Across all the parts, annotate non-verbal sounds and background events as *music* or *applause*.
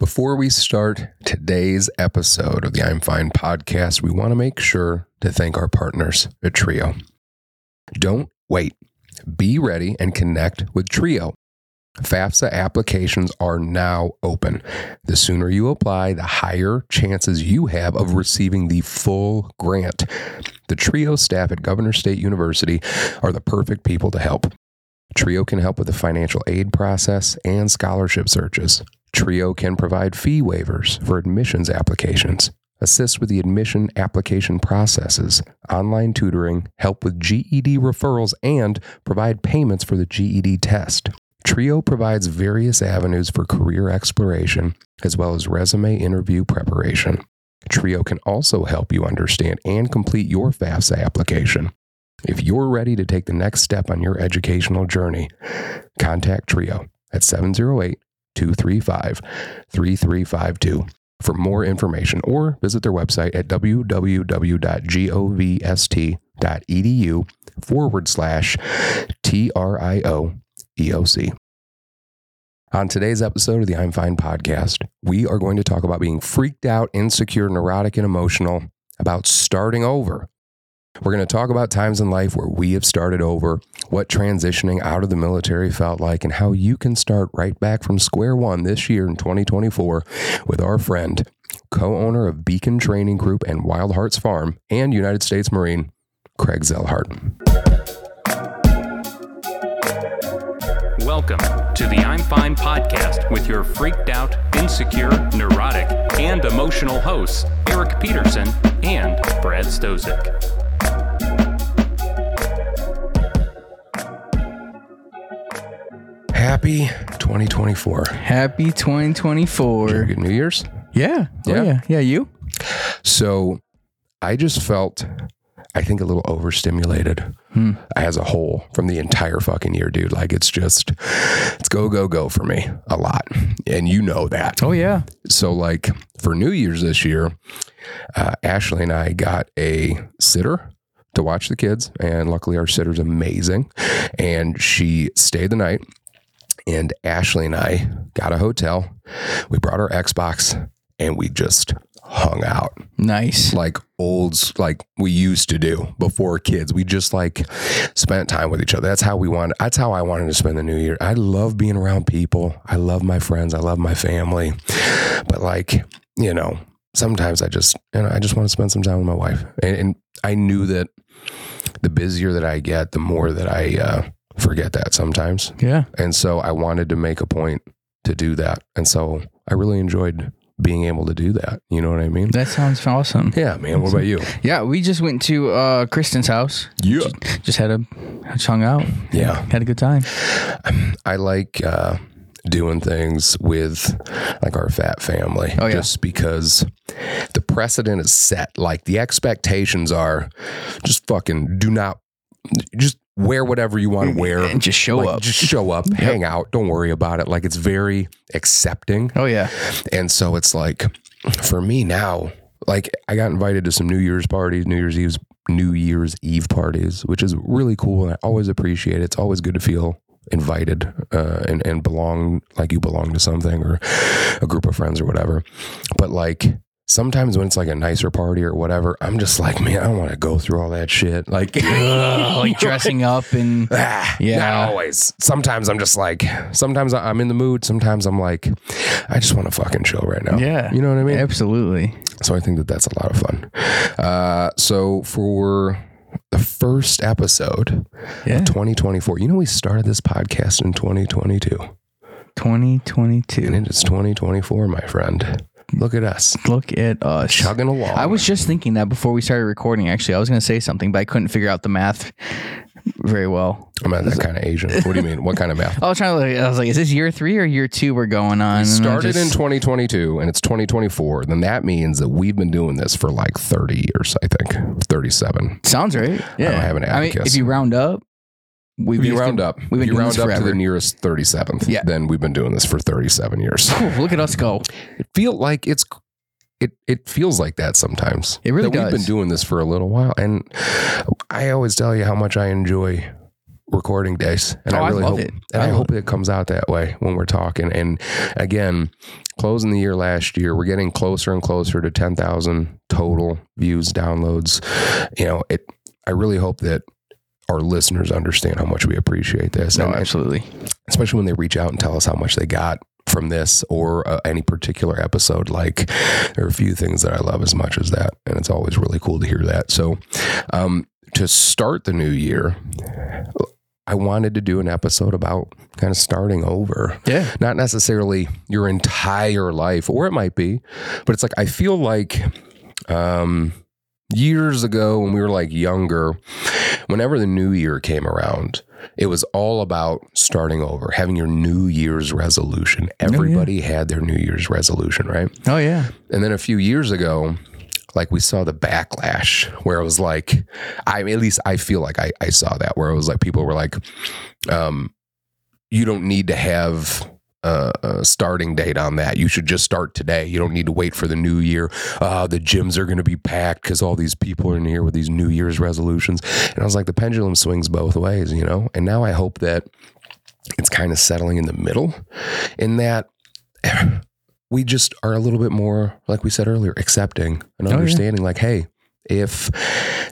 Before we start today's episode of the I'm Fine podcast, we want to make sure to thank our partners at Trio. Don't wait. Be ready and connect with Trio. FAFSA applications are now open. The sooner you apply, the higher chances you have of receiving the full grant. The Trio staff at Governor State University are the perfect people to help. Trio can help with the financial aid process and scholarship searches. Trio can provide fee waivers for admissions applications, assist with the admission application processes, online tutoring, help with GED referrals, and provide payments for the GED test. Trio provides various avenues for career exploration as well as resume interview preparation. Trio can also help you understand and complete your FAFSA application. If you're ready to take the next step on your educational journey, contact Trio at 708 235 3352 for more information or visit their website at www.govst.edu forward slash TRIO EOC. On today's episode of the I'm Fine podcast, we are going to talk about being freaked out, insecure, neurotic, and emotional about starting over. We're going to talk about times in life where we have started over, what transitioning out of the military felt like, and how you can start right back from square one this year in 2024 with our friend, co owner of Beacon Training Group and Wild Harts Farm, and United States Marine, Craig Zelhart. Welcome to the I'm Fine podcast with your freaked out, insecure, neurotic, and emotional hosts, Eric Peterson and Brad Stozick. Happy 2024. Happy Did you have 2024. Good New Year's. Yeah. Oh, Yeah. yeah. Yeah. You? So I just felt, I think, a little overstimulated Hmm. as a whole from the entire fucking year, dude. Like it's just, it's go, go, go for me a lot. And you know that. Oh, yeah. So, like for New Year's this year, uh, Ashley and I got a sitter to watch the kids. And luckily, our sitter's amazing. And she stayed the night. And Ashley and I got a hotel. We brought our Xbox and we just hung out Nice. like olds like we used to do before kids. We just like spent time with each other. That's how we wanted. That's how I wanted to spend the new year. I love being around people. I love my friends. I love my family. But like you know, sometimes I just you know I just want to spend some time with my wife. And, and I knew that the busier that I get, the more that I uh, forget that sometimes. Yeah. And so I wanted to make a point to do that. And so I really enjoyed being able to do that. You know what I mean? That sounds awesome. Yeah, man. What about you? Yeah. We just went to uh, Kristen's house. Yeah. Just had a, just hung out. Yeah. Had a good time. I like uh, doing things with like our fat family Oh, yeah. just because the precedent is set. Like the expectations are just fucking do not just wear whatever you want to *laughs* wear. And just show Like, up. Just show up, hang out. Don't worry about it. Like it's very accepting. Oh, yeah. And so it's like for me now, like I got invited to some New Year's parties, New Year's Eve's New Year's Eve parties, which is really cool and I always appreciate it. It's always good to feel invited uh, and and belong like you belong to something or a group of friends or whatever. But like sometimes when it's like a nicer party or whatever, I'm just like, man, I don't want to go through all that shit. Like, *laughs* like *laughs* dressing up and *laughs* Ah, Yeah. Not always. Sometimes I'm just like, sometimes I'm in the mood. Sometimes I'm like, I just want to fucking chill right now. yeah. You know what I mean? Absolutely. So I think that that's a lot of fun. Uh, so for the first episode Yeah. of 2024, you know, we started this podcast in 2022 2022. and it is 2024, my friend. Look at us Look at us. chugging along. I was just thinking that before we started recording, actually. I was going to say something, but I couldn't figure out the math very well. I'm not that kind of Asian. What do you mean? What kind of math? *laughs* I was trying to look, I was like, is this year three or year two we're going on? I Started in 2022 and it's 2024. Then that means that we've been doing this for like 30 years, I think, 37. Sounds right. Yeah. I don't have an I mean, if you round up, we've you to- round up, We've been you doing round this up to the nearest 37th, Yeah. then we've been doing this for 37 years. Ooh, look at us go. it feel like it's it it feels like that sometimes. It really that We've been doing this for a little while, and I always tell you how much I enjoy recording days, and Oh, I I really love hope it. and I I, hope it comes out that way when we're talking. And again, closing the year last year, we're getting closer and closer to ten thousand total views, downloads. You know, it. I really hope that our listeners understand how much we appreciate this, No, and absolutely. especially when they reach out and tell us how much they got from this or uh, any particular episode. Like there are a few things that I love as much as that, and it's always really cool to hear that. So, um, to start the new year, I wanted to do an episode about kind of starting over. Yeah. Not necessarily your entire life, or it might be, but it's like I feel like um, years ago when we were like younger, whenever the new year came around, it was all about starting over, having your New Year's resolution. Everybody had their New Year's resolution, right? Oh yeah. And then a few years ago, like we saw the backlash where it was like, I at least I feel like I, I saw that where it was like people were like, um, you don't need to have starting date on that. You should just start today. You don't need to wait for the new year. Uh, the gyms are going to be packed because all these people are in here with these New Year's resolutions. And I was like, the pendulum swings both ways, you know? And now I hope that it's kind of settling in the middle in that we just are a little bit more, like we said earlier, accepting and yeah. understanding like, hey, if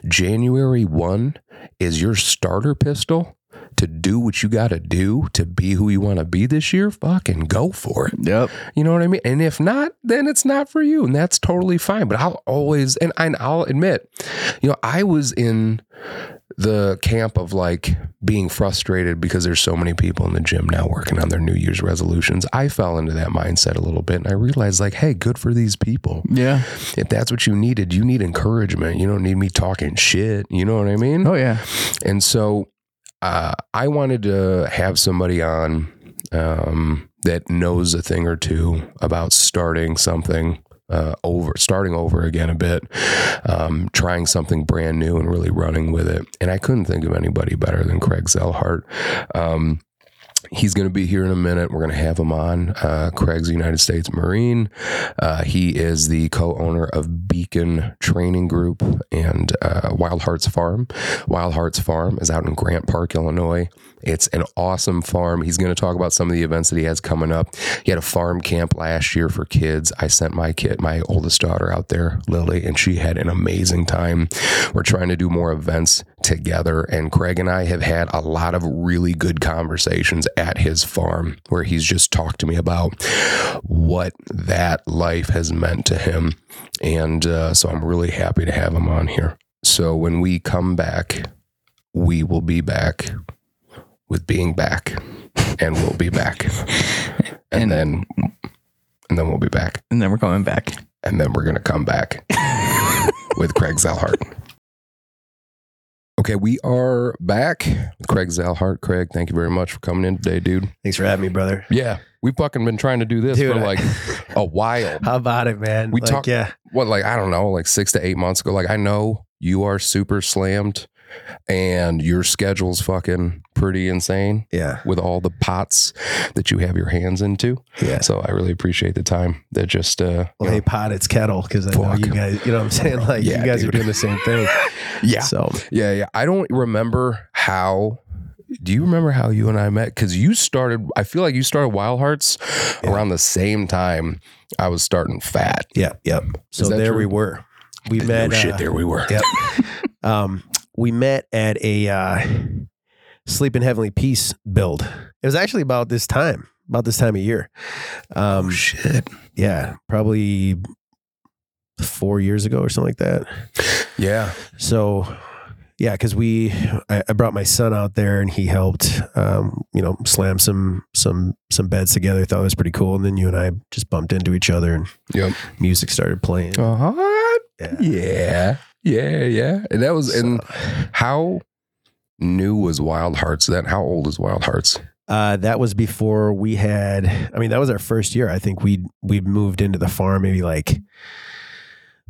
January 1 is your starter pistol to do what you got to do to be who you want to be this year, fucking go for it. Yep. You know what I mean? And if not, then it's not for you, and that's totally fine. But I'll always, and, and I'll admit, you know, I was in the camp of like being frustrated because there's so many people in the gym now working on their New Year's resolutions. I fell into that mindset a little bit, and I realized like, hey, good for these people. Yeah. If that's what you needed, you need encouragement. You don't need me talking shit. You know what I mean? Oh yeah. And so uh, I wanted to have somebody on um, that knows a thing or two about starting something uh, over, starting over again a bit, um, trying something brand new and really running with it. And I couldn't think of anybody better than Craig Zelhart. Um, He's going to be here in a minute. We're going to have him on. Uh, Craig's United States Marine. Uh, he is the co-owner of Beacon Training Group and uh, Wild Harts Farm. Wild Harts Farm is out in Grant Park, Illinois. It's an awesome farm. He's going to talk about some of the events that he has coming up. He had a farm camp last year for kids. I sent my kid, my oldest daughter, out there, Lily, and she had an amazing time. We're trying to do more events together, and Craig and I have had a lot of really good conversations at his farm where he's just talked to me about what that life has meant to him. And uh, so I'm really happy to have him on here. So when we come back, we will be back with being back, and we'll be back, *laughs* and, And- then and then we'll be back, And then we're coming back. and then we're gonna come back *laughs* with Craig Zelhart. Okay, we are back with Craig Zelhart. Craig, thank you very much for coming in today, dude. Thanks for having me, brother. Yeah, we've fucking been trying to do this Dude, for like a *laughs* while. How about it, man? We like, talk- yeah, What, like I don't know, like six to eight months ago. Like I know you are super slammed, and your schedule's fucking pretty insane yeah, with all the pots that you have your hands into. yeah. So I really appreciate the time that just uh Well, know- hey, pot, it's kettle because I know you guys. You know what I'm saying? Like Yeah, you guys dude. are doing the same thing. *laughs* yeah So yeah yeah I don't remember how. Do you remember how you and I met? Because you started. I feel like you started Wild Harts Yeah. around the same time I was starting Fat. yeah, yep. So there true? we were. We met. no shit, uh, there we were. Yep. *laughs* um, we met at a uh, Sleep in Heavenly Peace build. It was actually about this time, about this time of year. Um, oh shit. yeah, probably four years ago or something like that. Yeah. So, yeah, because we, I, I brought my son out there and he helped, um, you know, slam some some some beds together. I thought it was pretty cool. And then you and I just bumped into each other and Yep. music started playing. Uh-huh. Yeah. Yeah. Yeah. Yeah. And that was and how new was Wild Harts then? How old is Wild Harts? uh, that was before we had. I mean, that was our first year. I think we we moved into the farm maybe like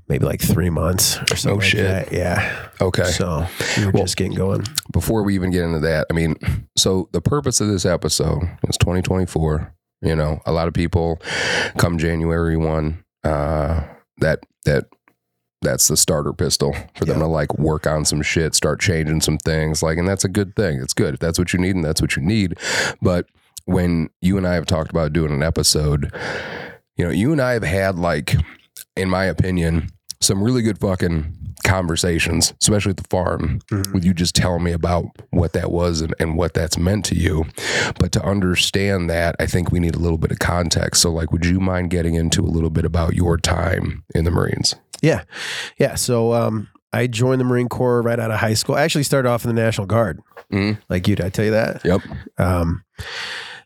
maybe like three months or something. Oh, like shit. that. Yeah. Okay. So we were Well- just getting going. before we even get into that, I mean, so the purpose of this episode is 2024. You know, a lot of people come January one, uh, that that that's the starter pistol for them Yeah. to like work on some shit, start changing some things. Like, and that's a good thing. It's good if that's what you need and that's what you need. But when you and I have talked about doing an episode, you know, you and I have had like, in my opinion, some really good fucking conversations, especially at the farm, Mhm. with you just telling me about what that was and, and what that's meant to you. But to understand that, I think we need a little bit of context. So, like, would you mind getting into a little bit about your time in the Marines? Yeah. Yeah. So um, I joined the Marine Corps right out of high school. I actually started off in the National Guard. Mhm. Like you, did I tell you that? Yep. Um,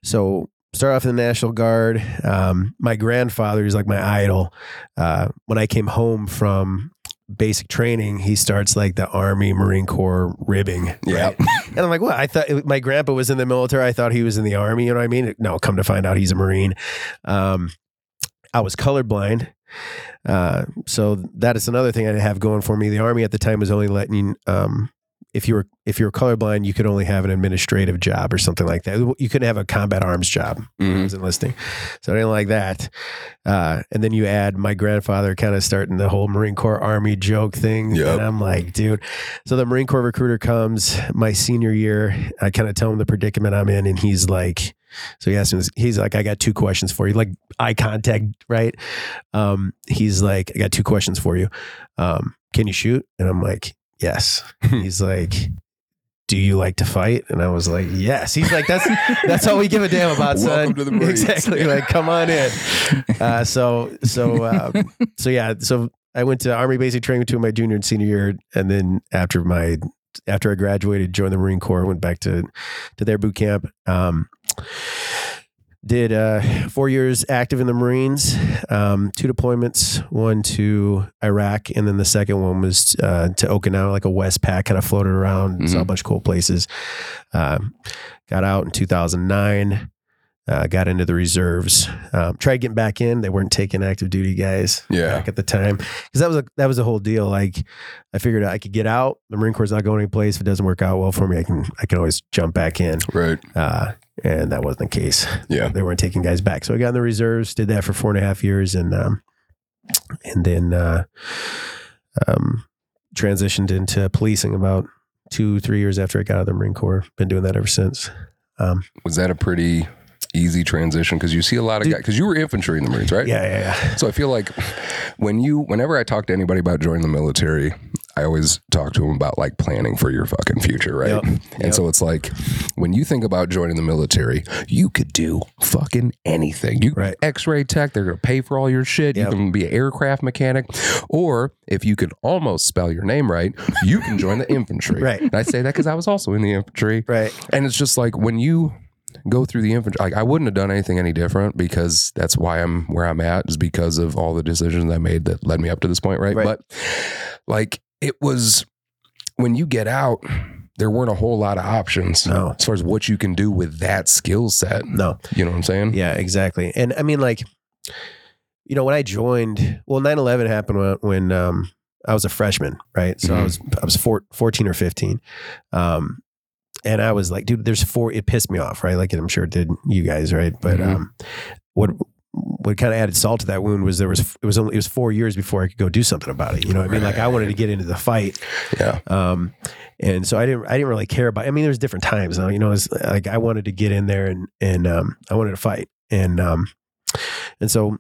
so started off in the National Guard. Um, my grandfather is like my idol. Uh, when I came home from basic training, he starts like the Army Marine Corps ribbing. Yep. *laughs* And I'm like, what? I thought my grandpa was in the military. I thought he was in the army. You know what I mean? No, come to find out he's a Marine. Um, I was colorblind. Uh, so that is another thing I didn't have going for me. The army at the time was only letting, um, if you were if you were colorblind, you could only have an administrative job or something like that. You couldn't have a combat arms job. when I was enlisting, so I didn't like that. Uh, and then you add my grandfather kind of starting the whole Marine Corps Army joke thing, Yep. and I'm like, dude. So the Marine Corps recruiter comes my senior year. I kind of tell him the predicament I'm in, and he's like, so he asked me, he's like, I got two questions for you, like eye contact, right? Um, he's like, I got two questions for you. Um, can you shoot? And I'm like, yes. *laughs* he's like, do you like to fight? And I was like, yes. He's like, that's that's all we give a damn about, son. To the *laughs* Exactly. Like, come on in. Uh, so so um, so yeah. So I went to Army basic training between my junior and senior year, and then after my after I graduated, joined the Marine Corps, went back to to their boot camp. Um, did uh, four years active in the Marines, um, two deployments, one to Iraq, and then the second one was uh, to Okinawa, like a WestPac, kind of floated around, saw a Mhm. bunch of cool places. Um, got out in 2009. Uh, got into the reserves. Um, tried getting back in. They weren't taking active duty guys Yeah. back at the time because that was a that was a whole deal. Like I figured I could get out. The Marine Corps is not going anyplace. If it doesn't work out well for me, I can I can always jump back in. Right. Uh, and that wasn't the case. Yeah. They weren't taking guys back. So I got in the reserves, did that for four and a half years, and um, and then uh, um, transitioned into policing about two three years after I got out of the Marine Corps. Been doing that ever since. Um, Was that a pretty easy transition? Because you see a lot of Dude- guys, because you were infantry in the Marines, right? yeah, yeah, yeah. So I feel like when you, whenever I talk to anybody about joining the military, I always talk to them about like planning for your fucking future, right? Yep. And Yep. so it's like when you think about joining the military, you could do fucking anything. You Right. X-ray tech, they're gonna pay for all your shit. Yep. You can be an aircraft mechanic, or if you can almost spell your name right, you can join the infantry. *laughs* Right. And I say that because I was also in the infantry. Right. And it's just like when you go through the infantry, like I wouldn't have done anything any different because that's why I'm where I'm at is because of all the decisions I made that led me up to this point, right? Right. But like it was when you get out, there weren't a whole lot of options No. as far as what you can do with that skill set. No. You know what I'm saying? Yeah, exactly. And I mean, like, you know, when I joined, well, 9 11 happened when, when um, I was a freshman, right? So I Mhm. was, I was four, 14 or 15. Um, and I was like, dude, there's four, it pissed me off, right? Like, I'm sure it did you guys, right? But Mhm. um, what, what kind of added salt to that wound was there was it was only it was four years before I could go do something about it. You know what I mean? Like I wanted to get into the fight, Yeah. um, and so I didn't I didn't really care about. I mean, there's different times. You know, it's like I wanted to get in there and and um, I wanted to fight, and um, and so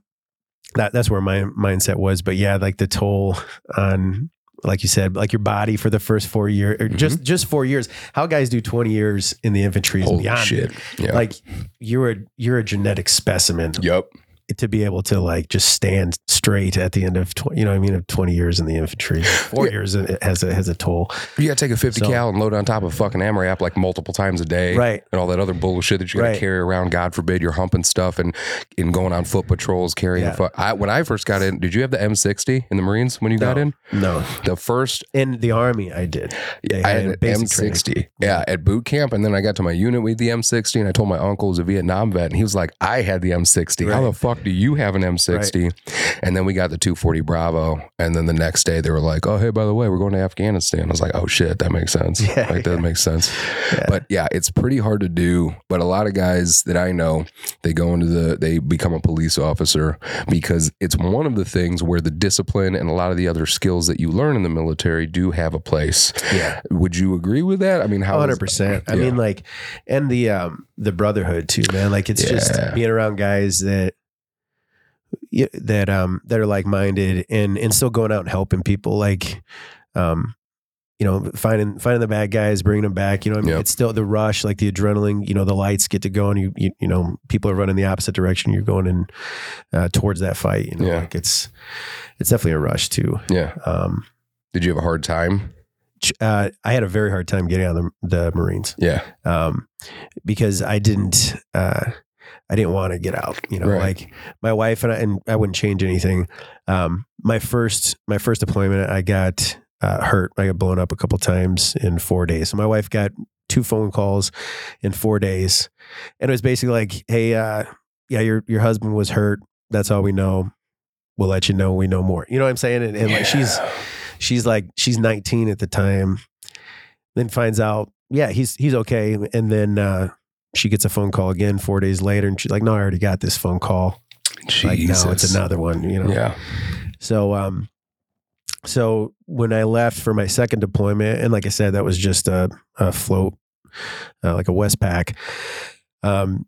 that that's where my mindset was. But yeah, like the toll on. Like you said, like your body for the first four years, or just just four years. How guys do twenty years in the infantry is Mm-hmm. Holy beyond shit. Yeah. Like you're a you're a genetic specimen yep. To be able to like just stand straight at the end of 20, you know I mean of 20 years in the infantry. 4 Yeah. years it has a has a toll. You gotta take a 50 So- cal and load on top of fucking AMRAP like multiple times a day. Right. and all that other bullshit that you got to Right. carry around. God forbid you're humping stuff and and going on foot patrols carrying. Yeah. The fu- I, when I first got in, did you have the M60 in the Marines when you got in? No. The first, In the army I did. They I had an basic training. M60. Yeah, at boot camp, and then I got to my unit with the M60, and I told my uncle who was a Vietnam vet, and he was like, "I had the M60. How the fuck fuck do you have an M60? And then we got the 240 Bravo. And then the next day they were like, oh, hey, by the way, we're going to Afghanistan. I was like, oh, shit, that makes sense. Yeah, like, that yeah. makes sense. Yeah. But yeah, it's pretty hard to do. But a lot of guys that I know, they go into the, they become a police officer because it's one of the things where the discipline and a lot of the other skills that you learn in the military do have a place. yeah. Would you agree with that? I mean, how? is- hundred percent. I Yeah. mean, like, and the um the brotherhood too, man. Like, it's just being around guys that that um that are like minded and and still going out and helping people. Like, um, you know, finding finding the bad guys, bringing them back. You know, what I mean, Yep. it's still the rush, like the adrenaline. You know, the lights get to go, and you you, you know, people are running the opposite direction. You're going in uh, towards that fight. You know, Yeah. like it's it's definitely a rush too. Yeah. Um, Did you have a hard time? uh, I had a very hard time getting out of the, the Marines. Yeah. um, because I didn't uh, I didn't want to get out. You know, Right. like my wife and I and I wouldn't change anything. Um, my first my first deployment, I got uh, hurt. I got blown up a couple times in four days. So my wife got two phone calls in four days, and it was basically like, "Hey, uh, yeah, your your husband was hurt. That's all we know. We'll let you know. We know more." You know what I'm saying? And, and like she's she's like she's 19 at the time then finds out yeah he's he's okay and then uh she gets a phone call again four days later and she's like no i already got this phone call like no it's another one you know Yeah. so um so when i left for my second deployment and like i said that was just a, a float uh, like a westpac um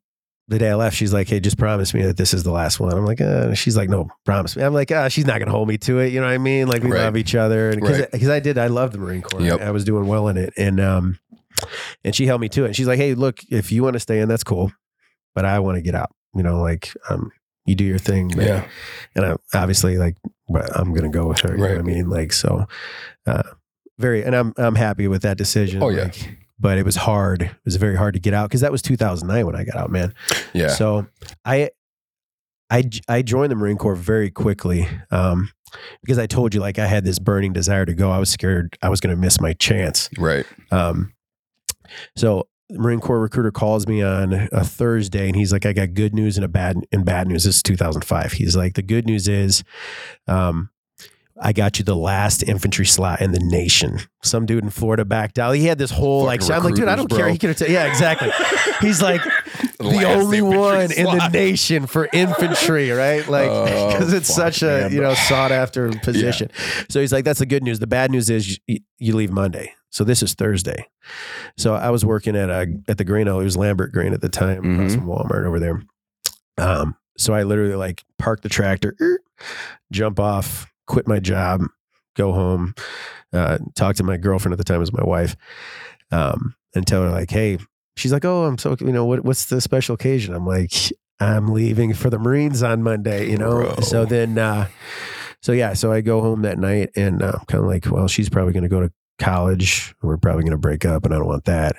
the day I left, she's like, "Hey, just promise me that this is the last one." I'm like, uh, "She's like, no, promise me." I'm like, "Ah, she's not gonna hold me to it." You know what I mean? Like we Right. love each other, and because Right. I did, I loved the Marine Corps. Yep. I, I was doing well in it, and um, and she held me to it. And she's like, "Hey, look, if you want to stay in, that's cool, but I want to get out. You know, like um, you do your thing, man. Yeah. And I, obviously, like, but I'm gonna go with her. You know Right. what I mean? Like, so, uh, very, and I'm I'm happy with that decision. Oh, yeah. Like, but it was hard. It was very hard to get out because that was 2009 when I got out, man. Yeah. So I, I, I joined the Marine Corps very quickly um, because I told you like I had this burning desire to go. I was scared I was going to miss my chance. right. Um, so Marine Corps recruiter calls me on a Thursday and he's like, I got good news and a bad and bad news. This is 2005. He's like, the good news is, um, I got you the last infantry slot in the nation. Some dude in Florida backed out. He had this whole like, Fucking I'm like, dude, I don't recruiters, care. He could have, t- yeah, exactly. He's like, *laughs* the Last only one in the nation for infantry, right? Like, Oh, because it's fuck, such a man. you know sought after *laughs* position. So he's like, "That's the good news. The bad news is you, you leave Monday. So this is Thursday. So I was working at a at the grain. It was Lambert Grain at the time, across Mhm. from Walmart over there. Um, so I literally like park the tractor, jump off, quit my job, go home, uh, talk to my girlfriend at the time, was my wife, um, and tell her like, "Hey." She's like, "Oh, I'm so you know what? What's the special occasion?" I'm like, "I'm leaving for the Marines on Monday." You know. Bro. So then, uh, so yeah, so I go home that night and uh, kind of like, well, she's probably going to go to college. We're probably going to break up, and I don't want that.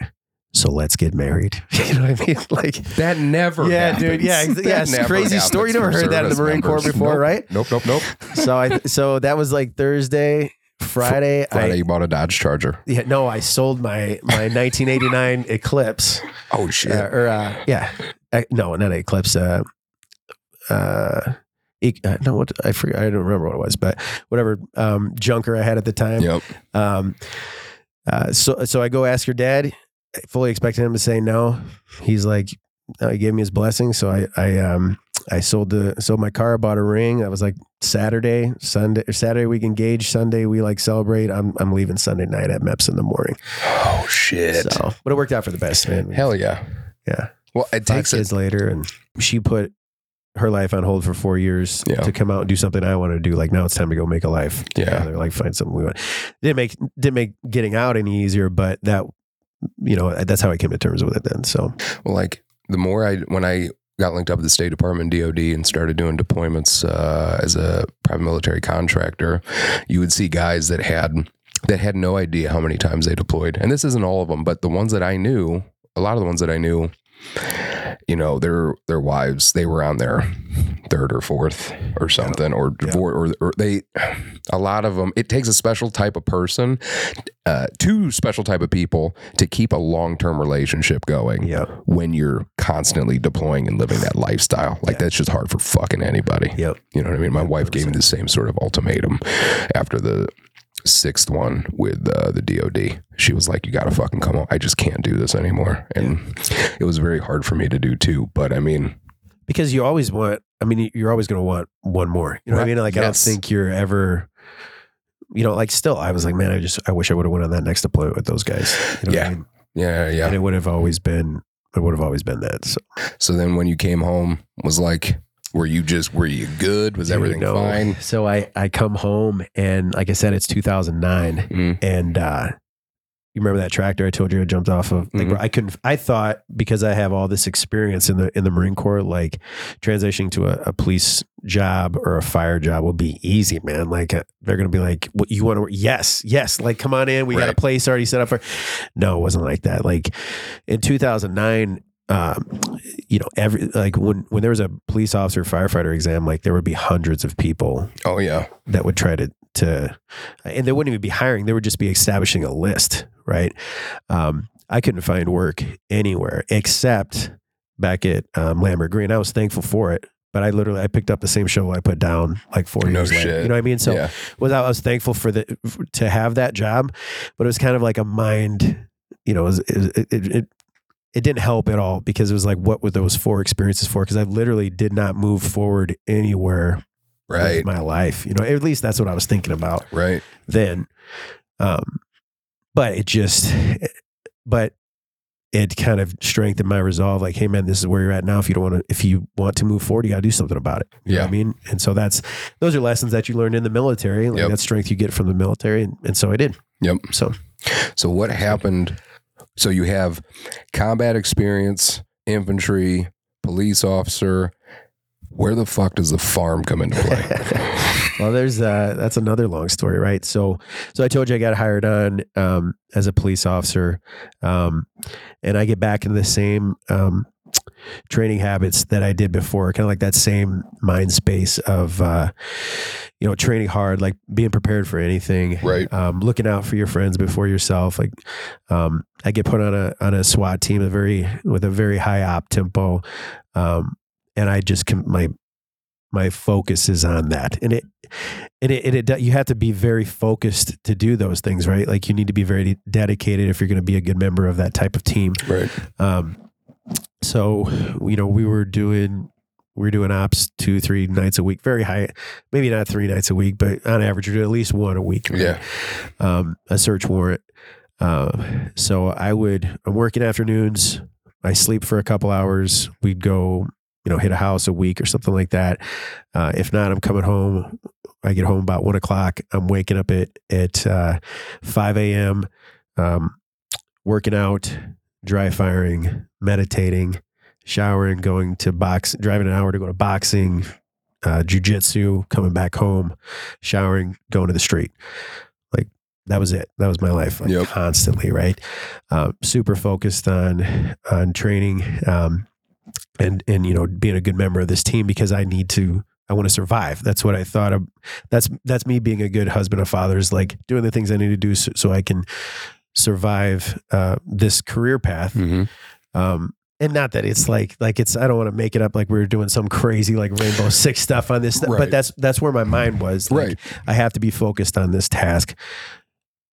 So let's get married. *laughs* you know what I mean? *laughs* Like, That never. yeah, happens. dude. Yeah, *laughs* That yeah. It's crazy story. You never heard that in the Marine Corps before, Nope. right? Nope. Nope. Nope. So I, so that was like Thursday, Friday. Friday, I, you bought a Dodge Charger. yeah, no, I sold my my 1989 Eclipse. Oh shit. uh, or uh, yeah, uh, no, not Eclipse. Uh, uh, e- uh, no, what I forget. I don't remember what it was, but whatever um, junker I had at the time. yep. Um, uh, so so I go ask your dad. Fully expecting him to say no. He's like, uh, he gave me his blessing. So I I um I sold the sold my car, bought a ring. That was like Saturday, Sunday, or Saturday we engage. Sunday we like celebrate. I'm I'm leaving Sunday night at MEPS in the morning. Oh shit. So, but it worked out for the best, man. Hell yeah. Yeah. Well, it Five takes a, kids later, and she put her life on hold for four years Yeah. to come out and do something I wanted to do. Like now it's time to go make a life. Yeah. together, like find something we want. Didn't make didn't make getting out any easier, but that you know that's how I came to terms with it then. So Well, like the more I when I got linked up with the State Department DoD and started doing deployments uh, as a private military contractor, you would see guys that had that had no idea how many times they deployed. And this isn't all of them, but the ones that I knew, a lot of the ones that I knew, you know, their their wives, they were on their *laughs* third or fourth or something, or divorce, or, or they. A lot of them. It takes a special type of person, uh, two special type of people to keep a long term relationship going. Yeah. When you're constantly deploying and living that lifestyle, like that's just hard for fucking anybody. Yep. You know what I mean? My wife gave me the same sort of ultimatum after the sixth one with uh, the DOD. She was like, "You got to fucking come home. I just can't do this anymore." And *laughs* it was very hard for me to do too. But I mean, because you always want i mean you're always going to want one more you know what i mean like i don't think you're ever you know like still i was like man i just i wish i would have went on that next deployment with those guys you know what I Yeah. mean? yeah, yeah. and it would have always been it would have always been that so So then when you came home, was like, were you just were you good? Was Dude, everything no. fine? so i i come home and like i said it's 2009 Mm. and uh you remember that tractor I told you I jumped off of? Like, Mhm. I couldn't. I thought because I have all this experience in the in the Marine Corps, like transitioning to a, a police job or a fire job will be easy, man. Like uh, they're gonna be like, "What you want to? Yes, yes. Like, come on in. We got a place already set up for." No, it wasn't like that. Like in 2009. Um, you know, every like when when there was a police officer firefighter exam, like there would be hundreds of people Oh yeah, that would try to to and they wouldn't even be hiring. They would just be establishing a list right? Um, i couldn't find work anywhere except back at um, Lambert Grain. I was thankful for it but i literally i picked up the same shovel i put down like four No years later. shit. you know what i mean? So yeah, without I was thankful for the to have that job, but it was kind of like a mind, you know, it was- it it, it, it didn't help at all because it was like, what were those four experiences for? Because I literally did not move forward anywhere right, my life. You know, at least that's what I was thinking about right. then. Um, but it just, but it kind of strengthened my resolve. Like, hey man, this is where you're at now. If you don't want to, if you want to move forward, you got to do something about it. You Yeah. I mean, and so that's those are lessons that you learned in the military. Like Yep. that strength you get from the military, and, and so I did. Yep. So So what happened? So you have combat experience, infantry, police officer. Where the fuck does the farm come into play? *laughs* well, there's uh, that's another long story, right? So, so I told you I got hired on um, as a police officer, um, and I get back into the same um, training habits that I did before, kind of like that same mind space of, uh, you know, training hard, like being prepared for anything, right. um, looking out for your friends before yourself. Like, um, I get put on a on a SWAT team, a very with a very high op tempo, um, and I just com- my my focus is on that, and it and it, and it you have to be very focused to do those things, right? Like you need to be very dedicated if you're going to be a good member of that type of team. Right. Um, so you know, we were doing we were doing ops two, three nights a week, very high, maybe not three nights a week, but on average, we're doing at least one a week. right? Yeah. Um, a search warrant. Uh, so I would, I'm working afternoons. I sleep for a couple hours. We'd go, you know, hit a house a week or something like that. Uh, if not, I'm coming home. I get home about one o'clock. I'm waking up at at uh, five a.m. Um, working out, dry firing, meditating, showering, going to box, driving an hour to go to boxing, uh, jujitsu, coming back home, showering, going to the street. Like that was it. That was my life, like Yep. constantly, right? Um, super focused on on training, um, and and you know being a good member of this team because I need to. I want to survive. That's what I thought of. That's that's me being a good husband and father is like doing the things I need to do so, so I can survive uh, this career path. hmm Um, and not that it's like like it's I don't want to make it up like we were doing some crazy like Rainbow *laughs* Six stuff on this, Right. but that's that's where my mind was. Like, Right. I have to be focused on this task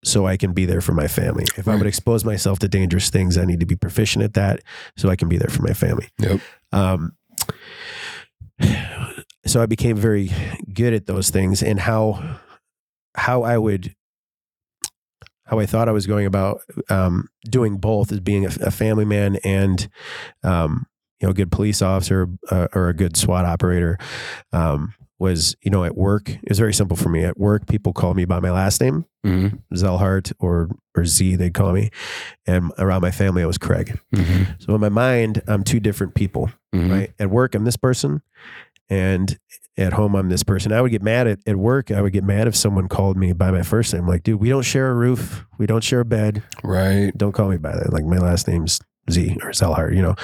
so I can be there for my family. If I'm Right. going to expose myself to dangerous things, I need to be proficient at that so I can be there for my family. Yep. Um, *sighs* so I became very good at those things and how how I would how I thought I was going about um, doing both as being a, a family man and um, you know a good police officer uh, or a good SWAT operator um, was you know at work. It was very simple for me. At work people call me by my last name hmm Zelhart or or Z they'd call me. And around my family I was Craig. Hmm so in my mind I'm two different people hmm right? At work, I'm this person, and at home, I'm this person. I would get mad at, at work. I would get mad if someone called me by my first name. Like, dude, we don't share a roof. We don't share a bed. Right. Don't call me by that. Like, my last name's Z or Zelhart, you know,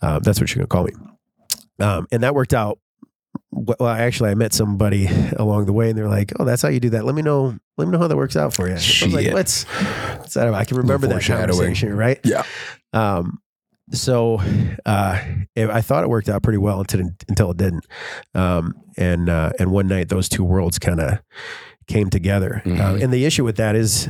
um, that's what you're gonna call me. Um, and that worked out. Well, actually, I met somebody along the way, and they're like, "Oh, that's how you do that. Let me know. Let me know how that works out for you." I was like, Shit. "Let's." let's I can remember that conversation, right? Yeah. Um, so uh, it, I thought it worked out pretty well until until it didn't. Um, and uh, and one night those two worlds kind of came together. Mhm. Uh, and the issue with that is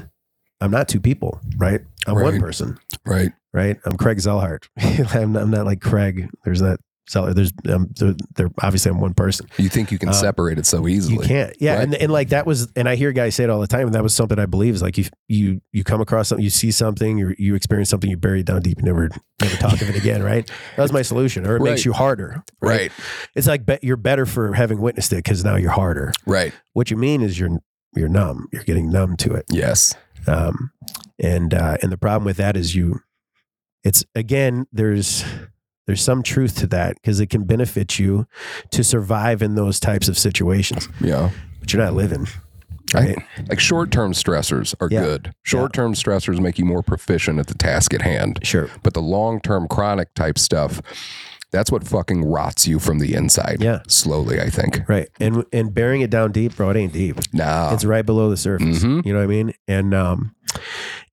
I'm not two people, right? I'm one person, Right. right? I'm Craig Zelhart. *laughs* I'm, not, I'm not like Craig. There's that Zeller. There's um, they're, they're obviously I'm one person. You think you can Um, separate it so easily. You can't. Yeah. Right. And, and like that was, and I hear guys say it all the time. And that was something I believe is like you, you, you come across something, you see something, you, you experience something, you bury it down deep, you never, never talk of it again. Right. That was my solution. Or it Right. makes you harder. Right. It's like be, you're better for having witnessed it because now you're harder. Right. What you mean is you're, you're numb. You're getting numb to it. Yes. Um, and, uh, and the problem with that is you, it's again, there's, there's some truth to that because it can benefit you to survive in those types of situations, Yeah. but you're not living. I- Right. Like short term stressors are Yeah. good. Short term stressors make you more proficient at the task at hand. Sure. But the long term chronic type stuff, that's what fucking rots you from the inside. Yeah. Slowly, I think. Right. And and burying it down deep, bro, it ain't deep. Nah. It's right below the surface. Mhm. You know what I mean? And um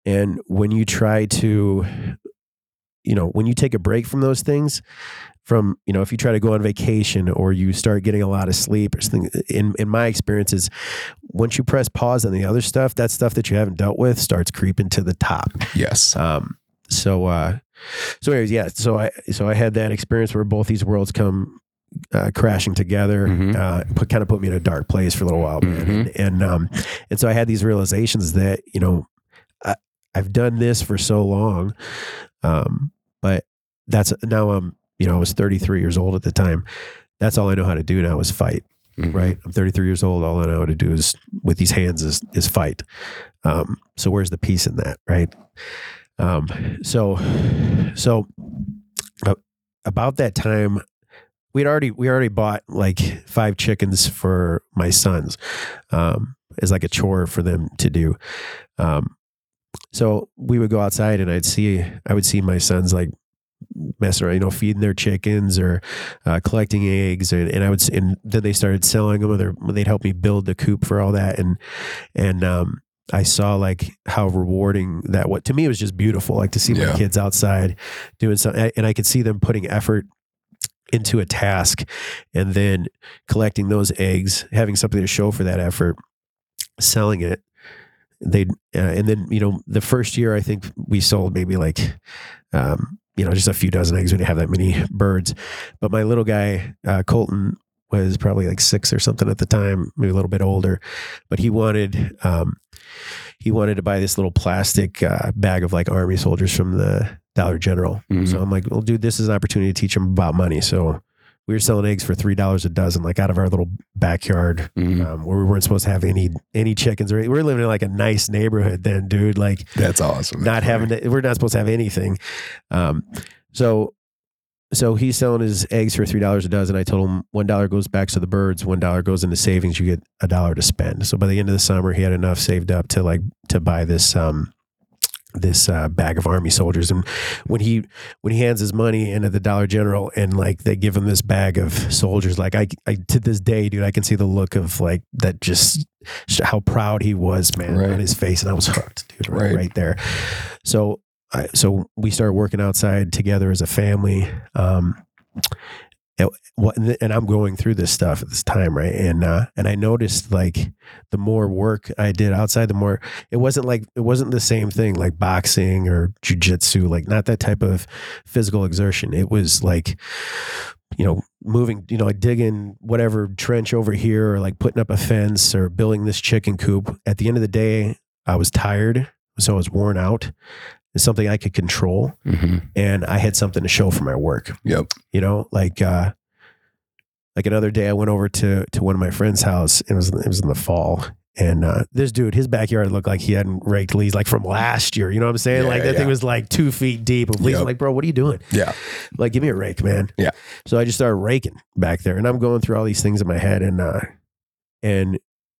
and when you try to you know, when you take a break from those things, from you know, if you try to go on vacation or you start getting a lot of sleep or something, in in my experiences, once you press pause on the other stuff, that stuff that you haven't dealt with starts creeping to the top. yes. Um, so, uh, so anyways, yeah. So I, so I had that experience where both these worlds come uh, crashing together. Mhm. Uh, put kind of put me in a dark place for a little while, man. Mhm. And, and um, and so I had these realizations that you know, I, I've done this for so long, um, but that's now I'm you know I was 33 years old at the time. That's all I know how to do now is fight Mhm. right? I'm 33 years old. All I know how to do is with these hands is is fight. Um, so where's the peace in that, right? Um, so so uh, about that time, we'd already we already bought like five chickens for my sons um, as like a chore for them to do. Um, so we would go outside and I'd see I would see my sons like messing around, you know, feeding their chickens or uh, collecting eggs, and, and I would, and then they started selling them, or they're- they'd help me build the coop for all that, and and um, I saw like how rewarding that was. To me, it was just beautiful, like to see Yeah. my kids outside doing something, and I could see them putting effort into a task, and then collecting those eggs, having something to show for that effort, selling it. They uh, and then you know the first year I think we sold maybe like um, you know just a few dozen eggs. We didn't have that many birds, but my little guy uh, Colton was probably like six or something at the time, maybe a little bit older, but he wanted um, he wanted to buy this little plastic uh, bag of like army soldiers from the Dollar General. Mhm. So I'm like, well, dude, this is an opportunity to teach him about money. So we were selling eggs for three dollars a dozen, like out of our little backyard, Mhm. um, where we weren't supposed to have any any chickens. Or we were living in like a nice neighborhood then, dude. Like That's awesome. not That's having to, we're not supposed to have anything. Um, so so he's selling his eggs for three dollars a dozen. I told him one dollar goes back to the birds, one dollar goes into savings. You get a dollar to spend. So by the end of the summer, he had enough saved up to like to buy this um this uh, bag of army soldiers. And when he when he hands his money in at the Dollar General and like they give him this bag of soldiers, like I, I to this day, dude, I can see the look of like that just how proud he was, man, Right. on his face, and I was *laughs* hooked, dude, right, Right. right there. So I, so we started working outside together as a family. Um, and, and I'm going through this stuff at this time, right? And uh, and I noticed like the more work I did outside, the more it wasn't like it wasn't the same thing like boxing or jujitsu, like not that type of physical exertion. It was like you know moving, you know, like digging whatever trench over here, or like putting up a fence, or building this chicken coop. At the end of the day, I was tired, so I was worn out. It's something I could control, Mhm. and I had something to show for my work Yep. you know like uh like another day i went over to to one of my friend's house it was it was in the fall and uh, this dude, his backyard looked like he hadn't raked leaves like from last year. You know what I'm saying? Yeah, like that yeah. thing was like two feet deep of leaves. Yep. I'm like, bro, what are you doing? Yeah. Like, give me a rake, man. Yeah. So I just started raking back there, and I'm going through all these things in my head, and uh, and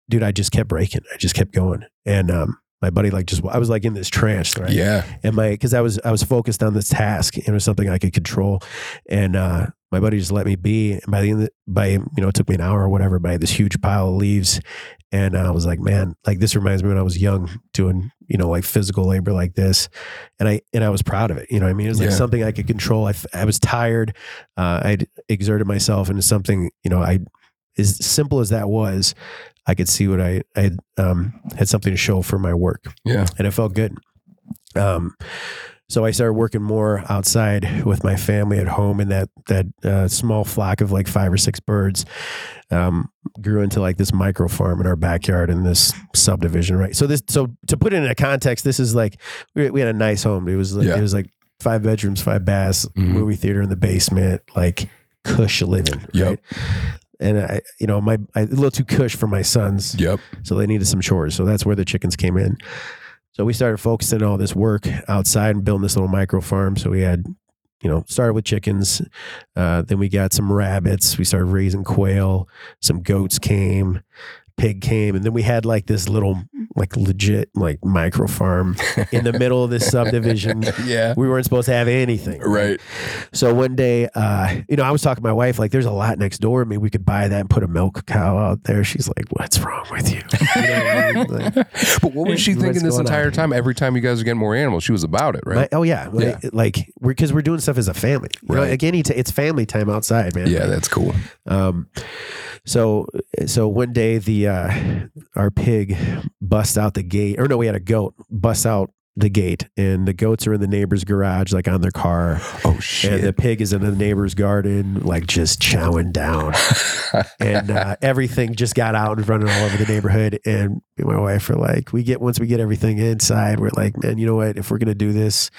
dude, I just kept raking. I just kept going, and um, my buddy like just I was like in this trance, right? Yeah. and my because I was I was focused on this task and it was something I could control, and uh, my buddy just let me be. And by the end, the, by you know, it took me an hour or whatever. By this huge pile of leaves, and I was like, man, like this reminds me when I was young doing you know like physical labor like this, and I and I was proud of it. You know, what I mean, it was like Yeah. something I could control. I I was tired. Uh, I'd exerted myself into something. You know, I as simple as that was. I could see what I, I had, um, had something to show for my work Yeah. and it felt good. Um, so I started working more outside with my family at home, and that that uh, small flock of like five or six birds um, grew into like this micro farm in our backyard in this subdivision. Right. So this so to put it in a context, this is like we, we had a nice home. It was like, Yeah. it was like five bedrooms, five baths, Mhm. movie theater in the basement, like cush living. Yep. And I, you know, my I, a little too cush for my sons. Yep. So they needed some chores. So that's where the chickens came in. So we started focusing on all this work outside and building this little micro farm. So we had, you know, started with chickens. Uh, then we got some rabbits. We started raising quail. Some goats came. Pig came. And then we had like this little, like legit, like micro farm in the middle of this subdivision. *laughs* Yeah. We weren't supposed to have anything. Right. So one day, uh, you know, I was talking to my wife, like, there's a lot next door. Maybe we could buy that and put a milk cow out there. She's like, what's wrong with you? You know what I mean? Like, *laughs* But what was she thinking this entire time? Every time you guys are getting more animals, she was about it, right? my- oh yeah, like, like we're because we're doing stuff as a family. You know, Right. like it's family time outside, man. yeah, that's cool. Um, so so one day the uh, our pig bust out the gate, or no, we had a goat bust out the gate, and the goats are in the neighbor's garage, like on their car, Oh shit! and the pig is in the neighbor's garden, like just chowing down. *laughs* and uh, everything just got out and running all over the neighborhood. And me and my wife are like, we get once we get everything inside, we're like, man, you know what? If we're gonna do this,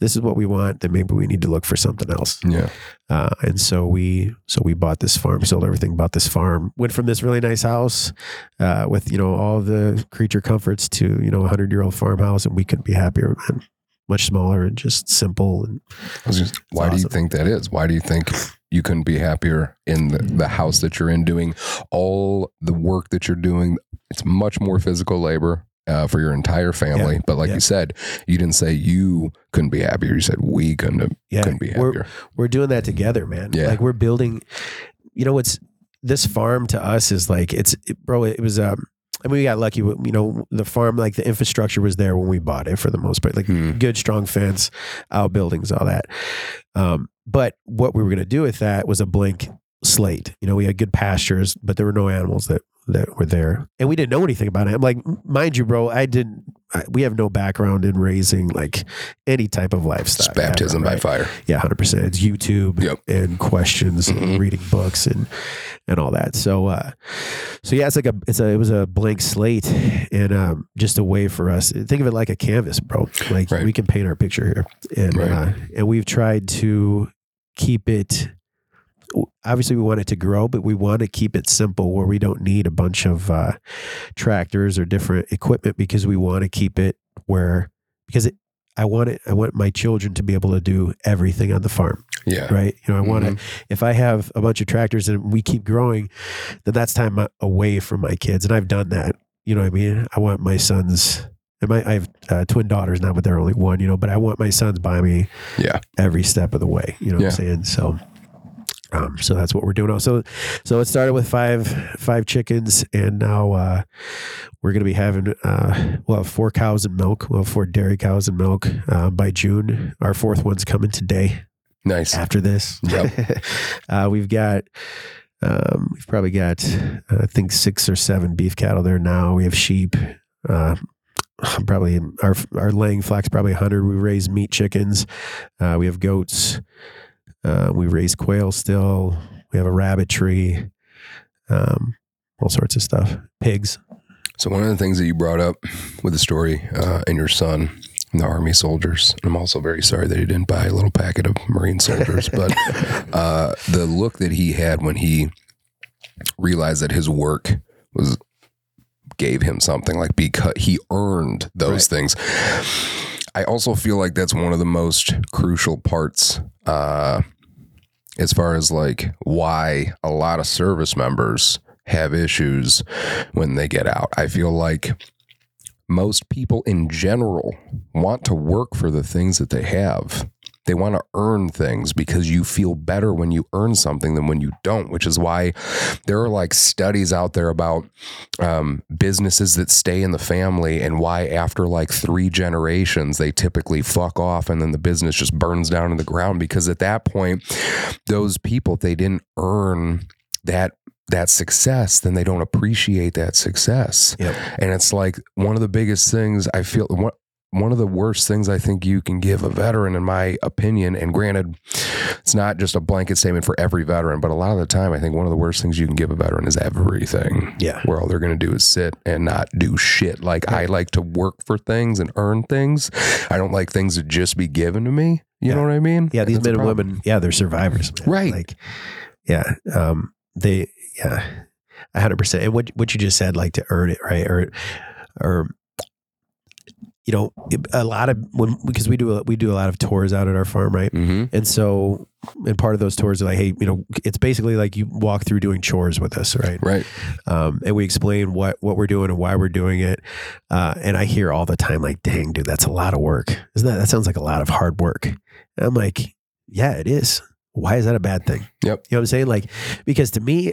this is what we want. Then maybe we need to look for something else. yeah. Uh, and so we so we bought this farm, sold everything, bought this farm, went from this really nice house uh, with you know all the creature comforts to you know a hundred year old farmhouse, and we couldn't be happier. Man. Much smaller and just simple and just, why do you think that is? Why do you think you couldn't be happier in the, the house that you're in doing all the work that you're doing? It's much more physical labor uh, for your entire family. but like yeah. you said, you didn't say you couldn't be happier. You said we couldn't, have, yeah, couldn't be we're, happier. we're doing that together, man. Yeah. Like we're building, you know, what's this farm to us is like, it's, it, bro, it was, um, I mean, we got lucky, with, you know, the farm, like the infrastructure was there when we bought it for the most part, like Hmm. good, strong fence, outbuildings, all that. Um, but what we were going to do with that was a blank slate. You know, we had good pastures, but there were no animals that, that were there. And we didn't know anything about it. I'm like, mind you, bro, I didn't, I, we have no background in raising like any type of livestock. It's baptism ever, by fire. Yeah, hundred percent. It's YouTube Yep. and questions Mhm. and reading books and and all that. So uh so yeah, it's like a it's a it was a blank slate and um just a way for us. Think of it like a canvas, bro. Like Right. we can paint our picture here. And Right. uh and we've tried to keep it obviously we want it to grow, but we want to keep it simple where we don't need a bunch of uh tractors or different equipment because we want to keep it where because it I want it I want my children to be able to do everything on the farm Yeah. right? You know, I want to. Mhm. If I have a bunch of tractors and we keep growing, then that's time away from my kids, and I've done that. You know what I mean? I want my sons. And my, I have uh, twin daughters now, but they're only one. You know, but I want my sons by me Yeah. every step of the way. You know what I'm saying? So. Um, so that's what we're doing. So, so it started with five five chickens, and now uh, we're going to be having uh, we'll have four cows and milk. We'll have four dairy cows and milk uh, by June. Our fourth one's coming today Nice. after this. Yep. *laughs* uh, we've got, um, we've probably got, uh, I think six or seven beef cattle there now. We have sheep. Uh, *sighs* probably our our laying flock's probably hundred. We raise meat chickens. Uh, we have goats. Uh, we raise quail still. We have a rabbit tree. Um, all sorts of stuff. Pigs. So one of the things that you brought up with the story uh, and your son and the army soldiers, I'm also very sorry that he didn't buy a little packet of Marine soldiers, *laughs* but uh, the look that he had when he realized that his work was gave him something like because he earned those things. I also feel like that's one of the most crucial parts uh, as far as like why a lot of service members have issues when they get out. I feel like most people in general want to work for the things that they have. They want to earn things because you feel better when you earn something than when you don't, which is why there are like studies out there about um, businesses that stay in the family and why after like three generations they typically fuck off and then the business just burns down to the ground because at that point those people if they didn't earn that that success then they don't appreciate that success Yep. and it's like one of the biggest things I feel one, of the worst things I think you can give a veteran, in my opinion, and granted, it's not just a blanket statement for every veteran, but a lot of the time, I think one of the worst things you can give a veteran is everything. Yeah. Where all they're going to do is sit and not do shit. Like I like to work for things and earn things. I don't like things to just be given to me. You Yeah. know what I mean? Yeah, these That's men and women, yeah, they're survivors. man. Right. Like, yeah, um, they, yeah, a hundred percent. And what what you just said, like to earn it, right? Or, or, you know, a lot of when because we do a, we do a lot of tours out at our farm, right? Mm-hmm. And so, and part of those tours are like, hey, you know, it's basically like you walk through doing chores with us, right? Right. um, and we explain what what we're doing and why we're doing it. Uh, and I hear all the time, like, "Dang, dude, that's a lot of work. Isn't that? That sounds like a lot of hard work." And I'm like, "Yeah, it is. Why is that a bad thing?" Yep. You know what I'm saying? Like, because to me,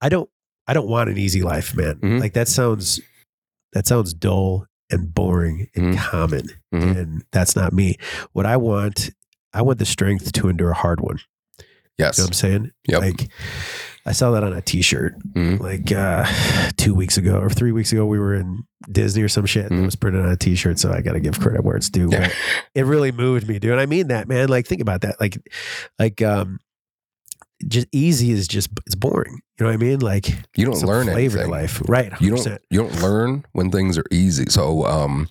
I don't I don't want an easy life, man. Mhm. Like that sounds that sounds dull and boring and Mhm. common, Mhm. and that's not me. What I want, I want the strength to endure a hard one. Yes. You know what I'm saying? Yep. Like I saw that on a t-shirt Mhm. like uh, two weeks ago or three weeks ago. We were in Disney or some shit and it Mhm. was printed on a t-shirt. So I got to give credit where it's due. Yeah. But *laughs* it really moved me, dude. And I mean that, man. Like think about that. Like, like, um, just easy is just, it's boring. You know what I mean? Like You don't learn flavor anything. life. Right. you 100%. don't you don't learn when things are easy. So um,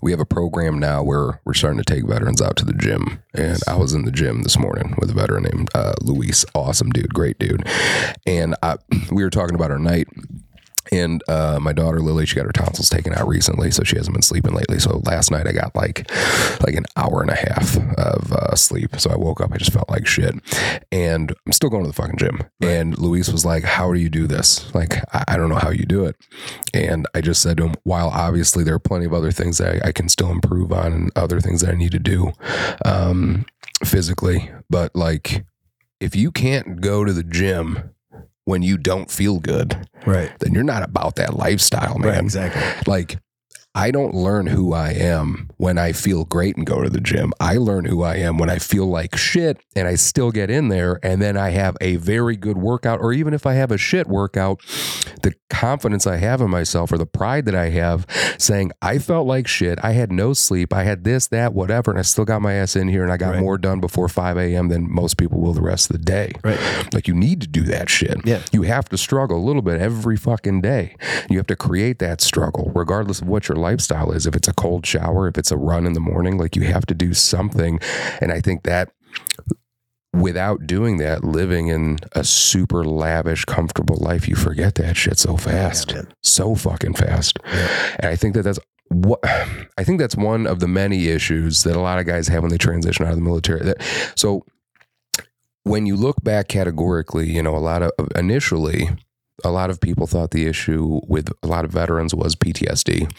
we have a program now where we're starting to take veterans out to the gym, and I was in the gym this morning with a veteran named uh, Luis. Awesome dude, great dude, and I, *clears throat* we were talking about our night. And uh, my daughter Lily, she got her tonsils taken out recently, so she hasn't been sleeping lately. So last night I got like like an hour and a half of uh, sleep. So I woke up, I just felt like shit, and I'm still going to the fucking gym. And Luis was like, "How do you do this? Like, I, I don't know how you do it." And I just said to him, while obviously there are plenty of other things that I, I can still improve on and other things that I need to do um, physically, but like if you can't go to the gym when you don't feel good, Right. then you're not about that lifestyle, Right. man. Exactly. Like, I don't learn who I am when I feel great and go to the gym. I learn who I am when I feel like shit and I still get in there and then I have a very good workout. Or even if I have a shit workout, the confidence I have in myself or the pride that I have saying, I felt like shit. I had no sleep. I had this, that, whatever. And I still got my ass in here and I got Right. more done before 5 a.m. than most people will the rest of the day. Right. Like, you need to do that shit. Yeah. You have to struggle a little bit every fucking day. You have to create that struggle, regardless of what your lifestyle is. If it's a cold shower, if it's a run in the morning, like you have to do something. And I think that without doing that, living in a super lavish, comfortable life, you forget that shit so fast. man. so fucking fast. And I think that that's what I think that's one of the many issues that a lot of guys have when they transition out of the military. That so when you look back categorically, you know, a lot of initially, a lot of people thought the issue with a lot of veterans was PTSD.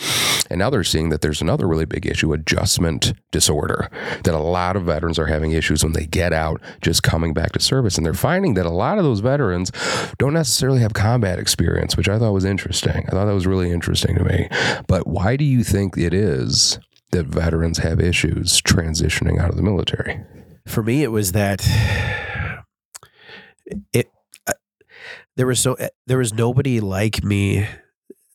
And now they're seeing that there's another really big issue, adjustment disorder, that a lot of veterans are having issues when they get out, just coming back to service. And they're finding that a lot of those veterans don't necessarily have combat experience, which I thought was interesting. I thought that was really interesting to me. But why do you think it is that veterans have issues transitioning out of the military? for me it was that it there was so there was nobody like me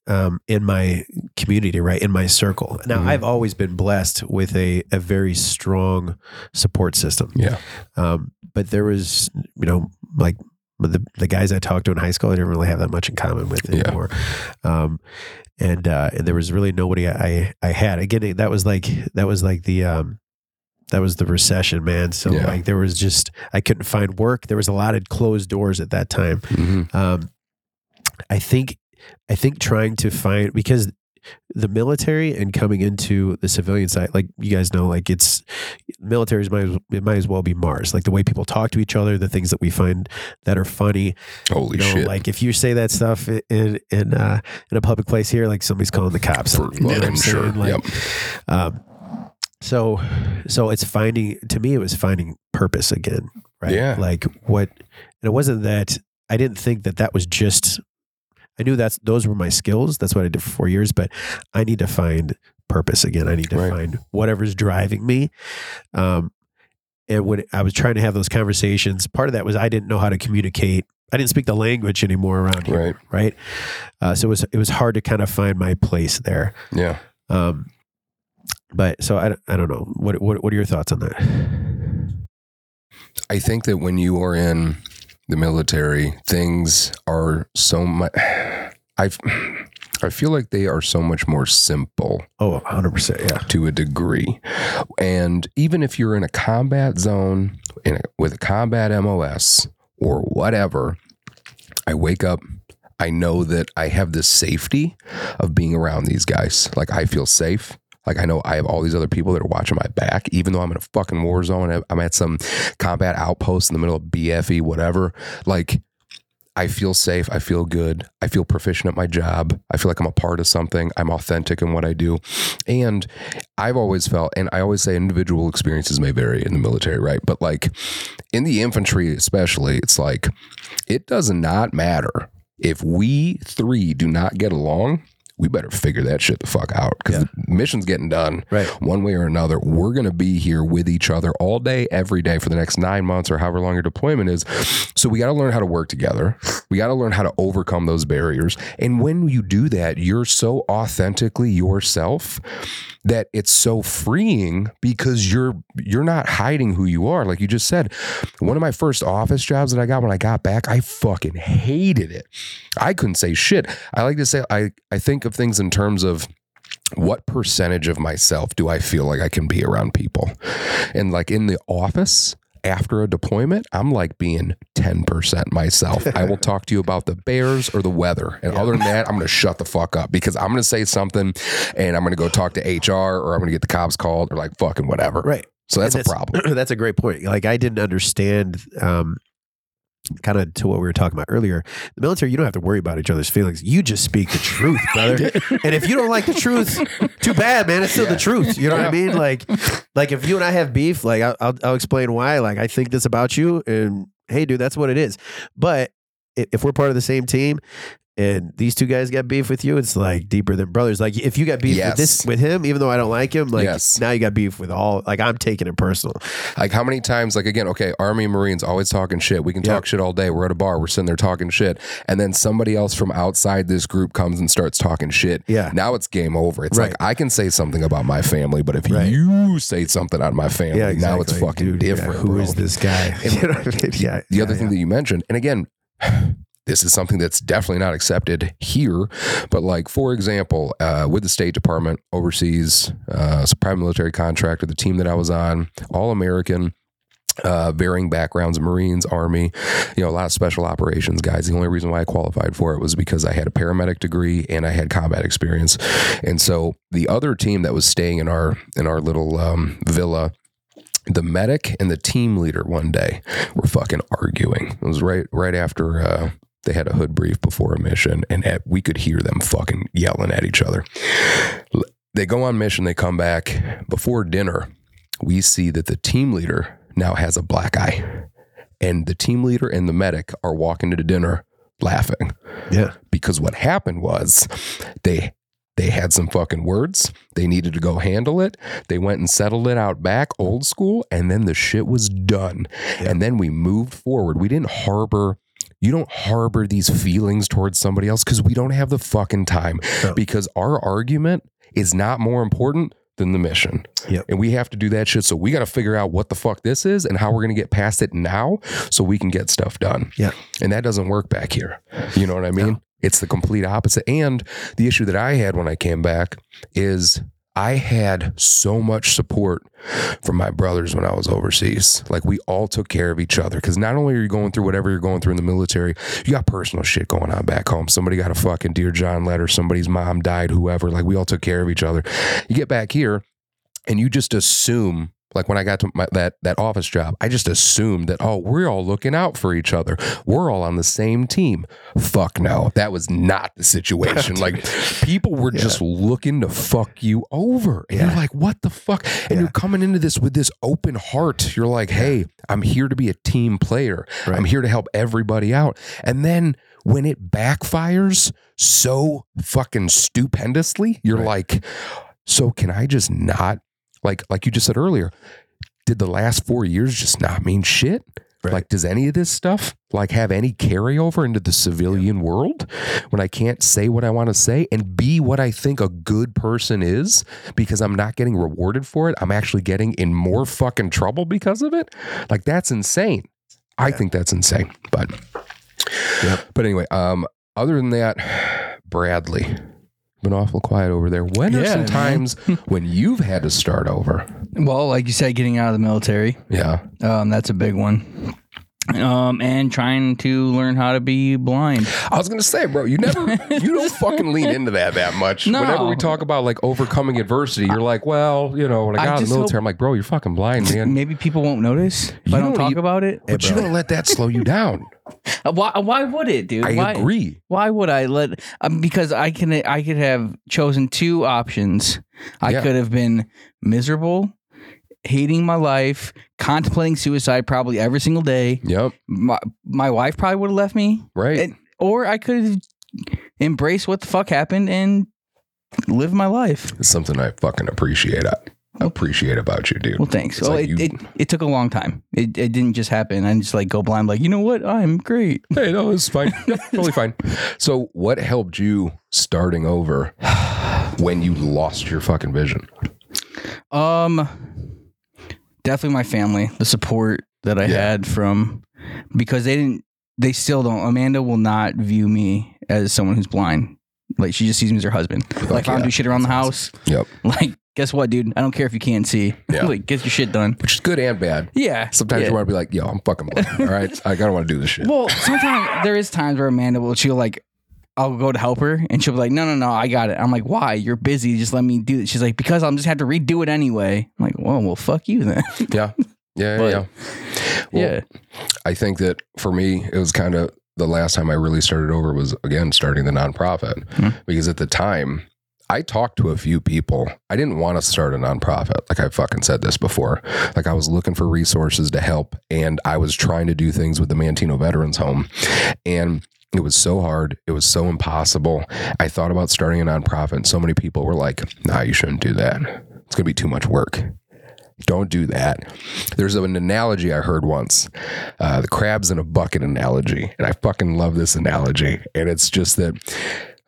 um, in my community right in my circle now Mhm. i've always been blessed with a, a very strong support system Yeah. um, but there was you know like the, the guys i talked to in high school i didn't really have that much in common with Yeah. anymore um, and uh, and there was really nobody I I had again that was like that was like the um that was the recession man so Yeah. like there was just I couldn't find work there was a lot of closed doors at that time hmm um I think I think trying to find because the military and coming into the civilian side, like you guys know, like it's militaries might as, it might as well be Mars. Like the way people talk to each other, the things that we find that are funny. Holy You know, shit. like if you say that stuff in in uh, in a public place here, like somebody's calling the cops. For- you, *laughs* you know I'm I'm sure. Like, Yep. um, so so it's finding to me it was finding purpose again, right? Yeah. Like what, and it wasn't that I didn't think that that was just. I knew that's those were my skills. That's what I did for four years, but I need to find purpose again. I need to Right. find whatever's driving me. Um, and when I was trying to have those conversations, part of that was I didn't know how to communicate. I didn't speak the language anymore around here, Right. right? Uh, so it was it was hard to kind of find my place there. Yeah. Um, but so I, I don't know. What, what what are your thoughts on that? I think that when you are in the military, things are so much. *sighs* I I feel like they are so much more simple Oh, 100%. Yeah. to a degree, and even if you're in a combat zone in a, with a combat MOS or whatever, I wake up. I know that I have the safety of being around these guys. Like I feel safe. Like I know I have all these other people that are watching my back, even though I'm in a fucking war zone. I'm at some combat outpost in the middle of BFE, whatever. Like I feel safe. I feel good. I feel proficient at my job. I feel like I'm a part of something. I'm authentic in what I do. And I've always felt, and I always say individual experiences may vary in the military, right? But like in the infantry, especially, it's like it does not matter if we three do not get along. We better figure that shit the fuck out because the mission's getting done Right. one way or another. We're going to be here with each other all day, every day for the next nine months or however long your deployment is. So we got to learn how to work together. We got to learn how to overcome those barriers. And when you do that, you're so authentically yourself that it's so freeing because you're you're not hiding who you are like you just said one of my first office jobs that i got when i got back i fucking hated it i couldn't say shit i like to say i i think of things in terms of what percentage of myself do I feel like I can be around people? And like in the office after a deployment, I'm like being 10% myself. I will *laughs* talk to you about the bears or the weather. And other than that, I'm going to shut the fuck up because I'm going to say something and I'm going to go talk to HR or I'm going to get the cops called or like fucking whatever. Right. So that's a problem. *clears throat* that's a great point. Like I didn't understand um kind of to what we were talking about earlier. The military, you don't have to worry about each other's feelings. You just speak the truth, *laughs* brother. and if you don't like the truth, too bad, man. It's still the truth. You know what I mean? Like, like if you and I have beef, like I'll, I'll, I'll explain why. Like I think this about you, and hey, dude, that's what it is. But if we're part of the same team. And these two guys got beef with you. It's like deeper than brothers. Like if you got beef with this with him, even though I don't like him, like Yes. now you got beef with all. Like I'm taking it personal. Like how many times, like again, okay, Army and Marines always talking shit. We can Yeah. talk shit all day. We're at a bar, we're sitting there talking shit. And then somebody else from outside this group comes and starts talking shit. Yeah. Now it's game over. It's Right. like I can say something about my family, but if Right. you say something on my family, Yeah, exactly. now it's fucking Dude, yeah, different. Who is bro. this guy? *laughs* You know I mean? Yeah. the yeah, other thing that you mentioned, and again, this is something that's definitely not accepted here. But like, for example, uh, with the State Department overseas, uh, it's a private military contractor, the team that I was on, all American. Uh, varying backgrounds, Marines, Army, you know, a lot of special operations guys. The only reason why I qualified for it was because I had a paramedic degree and I had combat experience. And so the other team that was staying in our in our little um, villa, the medic and the team leader one day were fucking arguing. It was right right after uh, they had a hood brief before a mission, and at, we could hear them fucking yelling at each other. They go on mission. They come back before dinner. We see that the team leader now has a black eye, and the team leader and the medic are walking to dinner laughing Yeah. because what happened was they they had some fucking words. They needed to go handle it. They went and settled it out back, old school, and then the shit was done. And then we moved forward. We didn't harbor. You don't harbor these feelings towards somebody else because we don't have the fucking time. No. Because our argument is not more important than the mission. Yep. And we have to do that shit. So we got to figure out what the fuck this is and how we're going to get past it now so we can get stuff done. Yeah. And that doesn't work back here. You know what I mean? It's the complete opposite. And the issue that I had when I came back is I had so much support from my brothers when I was overseas. Like we all took care of each other because not only are you going through whatever you're going through in the military, you got personal shit going on back home. Somebody got a fucking Dear John letter, somebody's mom died, whoever. Like we all took care of each other. You get back here and you just assume like when I got to my, that that office job, I just assumed that oh, we're all looking out for each other. We're all on the same team. Fuck no, that was not the situation. *laughs* like people were just looking to fuck you over, and Yeah. you're like, what the fuck? And you're coming into this with this open heart. You're like, hey, I'm here to be a team player. Right. I'm here to help everybody out. And then when it backfires so fucking stupendously, you're Right. like, so can I just not like like you just said earlier, did the last four years just not mean shit? Right. Like, does any of this stuff like have any carryover into the civilian world when I can't say what I want to say and be what I think a good person is because I'm not getting rewarded for it? I'm actually getting in more fucking trouble because of it. Like, that's insane. I think that's insane. But, but anyway, um, other than that, *sighs* Bradley, been awful quiet over there. When are Yeah, some man. times *laughs* when you've had to start over? Well, like you said, getting out of the military, Yeah. um, that's a big one. Um, and trying to learn how to be blind. I was gonna say, bro, you never, you don't *laughs* fucking lean into that that much. No. Whenever we talk about like overcoming adversity, you're like, well, you know, when I I got of just the military, I'm like, bro, you're fucking blind, man. Maybe people won't notice if You I don't don't talk e- about it. But you bro. don't let that slow you down. *laughs* Uh, Why? Why would it, dude? I why, agree. Why would I let? Um, because I can. I could have chosen two options. I Yeah. could have been miserable, hating my life, contemplating suicide probably every single day. Yep. My my wife probably would have left me, Right. And- or I could have embraced what the fuck happened and live my life. it's something I fucking appreciate. I appreciate about you, dude. Well, thanks. Well, like it, you- it it took a long time. It it didn't just happen. I just like go blind. Like you know what? I'm great. *laughs* Hey, no, it's fine. *laughs* Totally fine. So, what helped you starting over when you lost your fucking vision? Um, definitely my family, the support that I Yeah. had from because they didn't, they still don't. Amanda will not view me as someone who's blind. Like she just sees me as her husband. Like I yeah. don't do shit around the house, Yep. *laughs* like guess what, dude? I don't care if you can't see. *laughs* Yeah. like get your shit done. Which is good and bad. Yeah. Sometimes yeah. you want to be like, yo, I'm fucking blind. All right. *laughs* I gotta want to do this shit. Well, sometimes there is times where Amanda will she'll like I'll go to help her and she'll be like, No, no, no, I got it. I'm like, Why? You're busy. Just let me do it. She's like, Because I'm just have to redo it anyway. I'm like, Well, well, fuck you then. *laughs* Yeah. Yeah. But- yeah. Well, yeah. I think that for me, it was kind of the last time I really started over was again starting the nonprofit Hmm. because at the time I talked to a few people. I didn't want to start a nonprofit. Like I fucking said this before. Like I was looking for resources to help and I was trying to do things with the Manteno Veterans Home. And it was so hard. It was so impossible. I thought about starting a nonprofit so many people were like, nah, you shouldn't do that. It's going to be too much work. Don't do that. There's an analogy I heard once, uh, the crabs in a bucket analogy, and I fucking love this analogy. And it's just that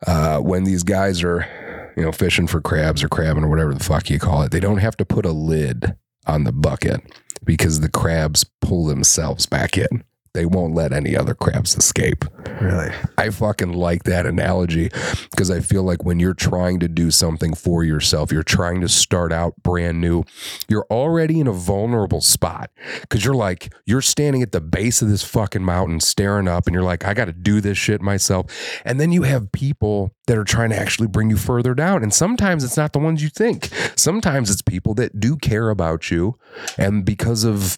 uh, when these guys are, you know, fishing for crabs or crabbing or whatever the fuck you call it, they don't have to put a lid on the bucket because the crabs pull themselves back in. They won't let any other crabs escape. Really? I fucking like that analogy because I feel like when you're trying to do something for yourself, you're trying to start out brand new, you're already in a vulnerable spot because you're like, you're standing at the base of this fucking mountain staring up and you're like, I got to do this shit myself. And then you have people that are trying to actually bring you further down. And sometimes it's not the ones you think, sometimes it's people that do care about you. And because of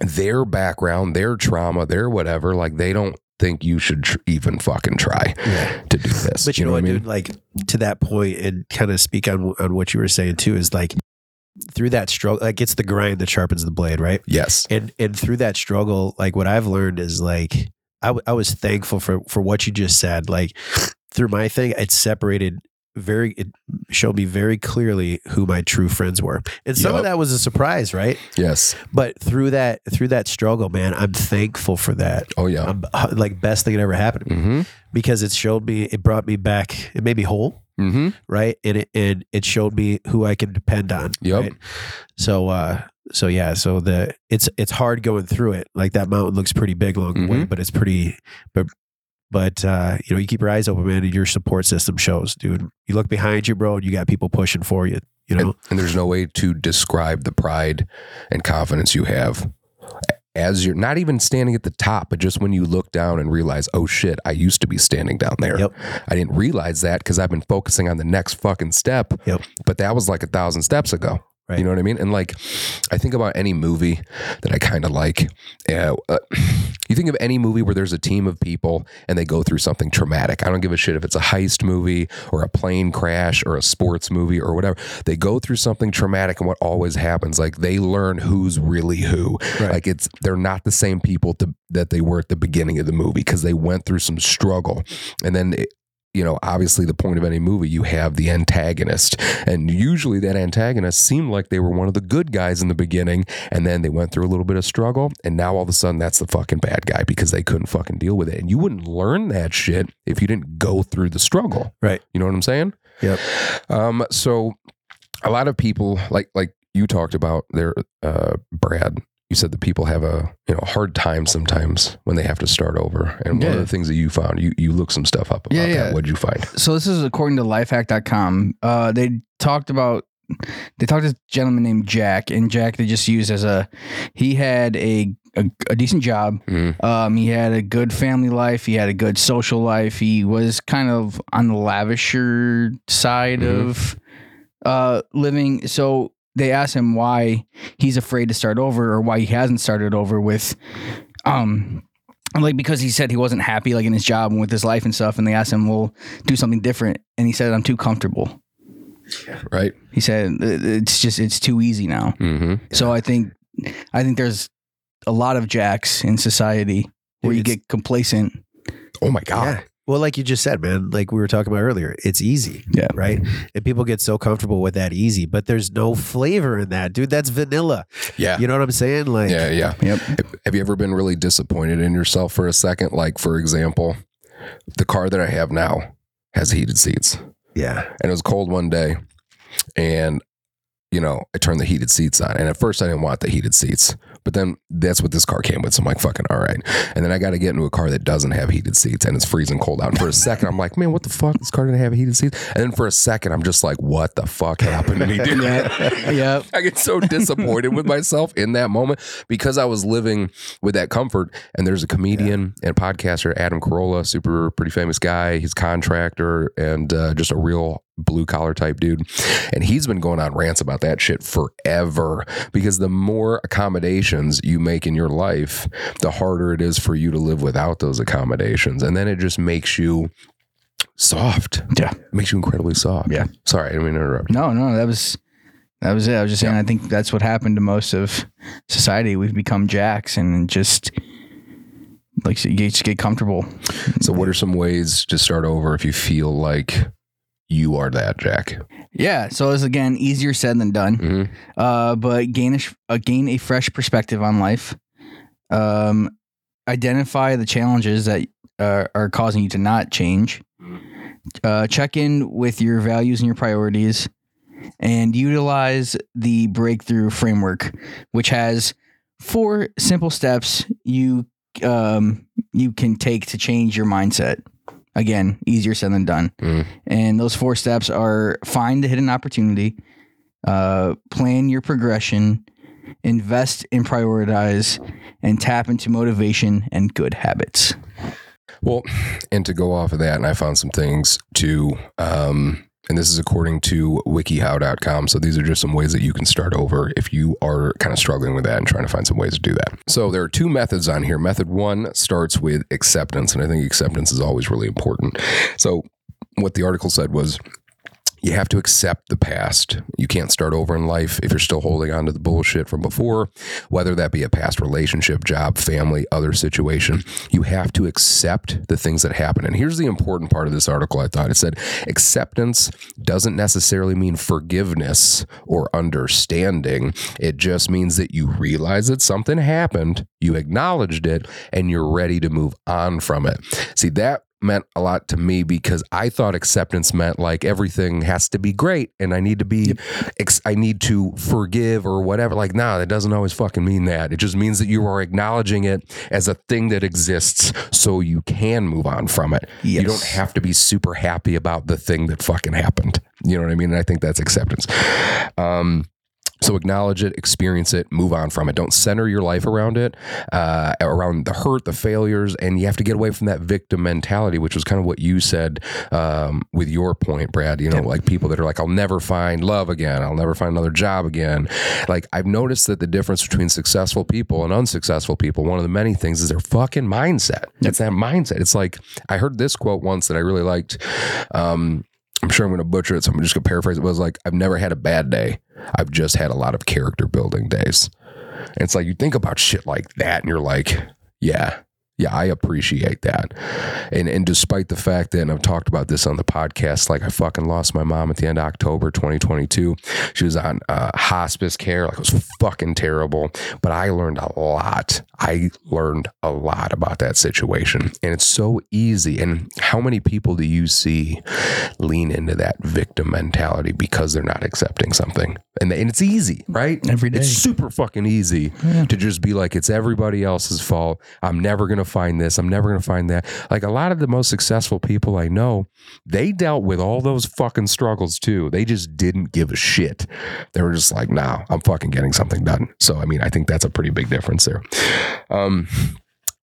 their background, their trauma, their whatever, like they don't think you should tr- even fucking try Yeah. to do this. But you, know, what, I mean? dude? Like to that point, and kind of speak on on what you were saying too is like through that struggle, like it's the grind that sharpens the blade, right? Yes. And and through that struggle, like what I've learned is like I, w- I was thankful for for what you just said. Like through my thing, it separated very it showed me very clearly who my true friends were and some Yup. of that was a surprise right Yes. but through that through that struggle man i'm thankful for that Oh yeah. I'm, uh, like best thing that ever happened to me Mm-hmm. because it showed me it brought me back it made me whole Mm-hmm. right and it and it showed me who i can depend on Yep. right? so uh so yeah so the it's it's hard going through it like that mountain looks pretty big along the way Mhm. but it's pretty but but uh you know you keep your eyes open man and your support system shows dude you look behind you bro and you got people pushing for you You know, And there's no way to describe the pride and confidence you have as you're not even standing at the top, but just when you look down and realize, oh shit, I used to be standing down there. Yep. I didn't realize that because I've been focusing on the next fucking step. Yep. But that was like a thousand steps ago. Right. You know what I mean? And like, I think about any movie that I kind of like. Uh, uh, you think of any movie where there's a team of people and they go through something traumatic. I don't give a shit if it's a heist movie or a plane crash or a sports movie or whatever. They go through something traumatic, and what always happens, like they learn who's really who. Right. Like it's they're not the same people to, that they were at the beginning of the movie because they went through some struggle, and then. It, you know, obviously, the point of any movie, you have the antagonist. And usually, that antagonist seemed like they were one of the good guys in the beginning. And then they went through a little bit of struggle. And now all of a sudden, that's the fucking bad guy because they couldn't fucking deal with it. And you wouldn't learn that shit if you didn't go through the struggle. Right. You know what I'm saying? Yep. Um, so a lot of people like like you talked about there, uh, Brad. You said that people have a you know hard time sometimes when they have to start over. And one of the things that you found, you you looked some stuff up about Yeah, yeah. that. What'd you find? So this is according to lifehack.com. Uh, they talked about they talked to this gentleman named Jack, and Jack they just used as a he had a a, a decent job. Mhm. Um, he had a good family life. He had a good social life. He was kind of on the lavisher side Mhm. of uh, living. So they asked him why he's afraid to start over or why he hasn't started over with um like because he said he wasn't happy like in his job and with his life and stuff and they asked him well do something different and he said i'm too comfortable Right. he said it's just it's too easy now Mm-hmm. so i think i think there's a lot of jacks in society where you get complacent Oh my god. Yeah. Well, like you just said, man, like we were talking about earlier, it's easy. Yeah. Right. And people get so comfortable with that easy, but there's no flavor in that, dude. That's vanilla. Yeah. You know what I'm saying? Like, Yeah. Yeah. yep Have you ever been really disappointed in yourself for a second? Like, for example, the car that I have now has heated seats. yeah. and it was cold one day and you know i turned the heated seats on and at first i didn't want the heated seats but then that's what this car came with. So i'm like fucking all right. And then i got to get into a car that doesn't have heated seats and it's freezing cold out. And for a second i'm like man what the fuck? This car didn't have heated seats. And then for a second i'm just like what the fuck happened to me dude? *laughs* Yep. *laughs* I get so disappointed with myself in that moment because I was living with that comfort. And there's a comedian and podcaster, Adam Carolla, super pretty famous guy. He's contractor and uh, just a real blue collar type dude. And he's been going on rants about that shit forever because the more accommodations you make in your life, the harder it is for you to live without those accommodations. And then it just makes you soft. Yeah. It makes you incredibly soft. Yeah. Sorry, I didn't mean to interrupt. no no that was that was it i was just saying Yeah. i think that's what happened to most of society we've become jacks and just like you just get comfortable So, what are some ways to start over if you feel like you are that, Jack? Yeah, so it's again easier said than done. hmm Uh, but gain a, uh, gain a fresh perspective on life. Um, identify the challenges that uh, are causing you to not change. Uh, check in with your values and your priorities, and utilize the breakthrough framework, which has four simple steps you um, you can take to change your mindset. Again, easier said than done. Mm. And those four steps are find the hidden opportunity, uh, plan your progression, invest and prioritize, and tap into motivation and good habits. Well, and to go off of that, and I found some things to Um, and this is according to wikihow.com. So these are just some ways that you can start over if you are kind of struggling with that and trying to find some ways to do that. So there are two methods on here. Method one starts with acceptance, and I think acceptance is always really important. So what the article said was you have to accept the past. You can't start over in life if you're still holding on to the bullshit from before, whether that be a past relationship, job, family, other situation. You have to accept the things that happen. And here's the important part of this article I thought it said acceptance doesn't necessarily mean forgiveness or understanding. It just means that you realize that something happened, you acknowledged it, and you're ready to move on from it. See, that meant a lot to me because I thought acceptance meant like everything has to be great and I need to be ex- I need to forgive or whatever. Like nah that doesn't always fucking mean that. It just means that you are acknowledging it as a thing that exists so you can move on from it. You don't have to be super happy about the thing that fucking happened. You know what I mean? And I think that's acceptance. Um, so acknowledge it, experience it, move on from it. Don't center your life around it, uh, around the hurt, the failures, and you have to get away from that victim mentality, which was kind of what you said um, with your point, Brad. You know, like people that are like, "I'll never find love again. I'll never find another job again." Like I've noticed that the difference between successful people and unsuccessful people, one of the many things, is their fucking mindset. It's that mindset. It's like I heard this quote once that I really liked. Um, I'm sure I'm going to butcher it, so I'm just going to paraphrase it. It was like, I've never had a bad day. I've just had a lot of character building days. And it's like you think about shit like that and you're like, yeah, yeah, I appreciate that. And and despite the fact that, and I've talked about this on the podcast, like I fucking lost my mom at the end of October 2022. She was on uh, hospice care. Like it was fucking terrible. But I learned a lot. I learned a lot about that situation. And it's so easy. And how many people do you see lean into that victim mentality because they're not accepting something? And, and it's easy, right? Every day. It's super fucking easy to just be like, it's everybody else's fault. I'm never going to find this. I'm never going to find that. Like a lot of the most successful people I know, they dealt with all those fucking struggles too. They just didn't give a shit. They were just like, nah, I'm fucking getting something done. So, I mean, I think that's a pretty big difference there. Um,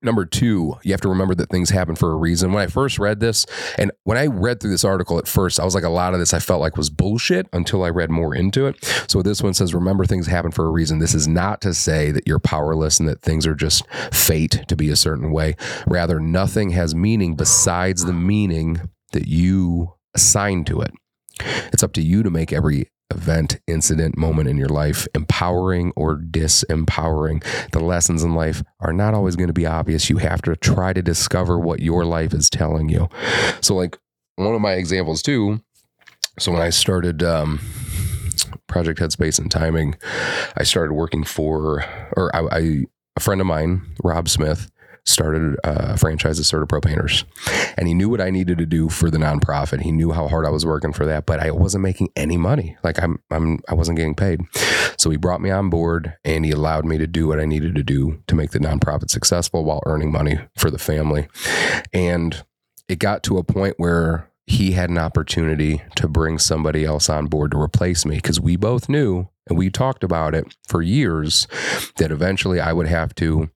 Number two, you have to remember that things happen for a reason. When I first read this, and when I read through this article at first, I was like, a lot of this I felt like was bullshit until I read more into it. So this one says, remember things happen for a reason. This is not to say that you're powerless and that things are just fate to be a certain way. Rather, nothing has meaning besides the meaning that you assign to it. It's up to you to make every event, incident, moment in your life empowering or disempowering. The lessons in life are not always going to be obvious. You have to try to discover what your life is telling you. So, like one of my examples too. So when I started um, Project Headspace and Timing, I started working for, or I, I a friend of mine, Rob Smith, started a franchise of CertaPro Painters. And he knew what I needed to do for the nonprofit. He knew how hard I was working for that, but I wasn't making any money. Like I'm I'm I wasn't getting paid. So he brought me on board and he allowed me to do what I needed to do to make the nonprofit successful while earning money for the family. And it got to a point where he had an opportunity to bring somebody else on board to replace me because we both knew and we talked about it for years that eventually I would have to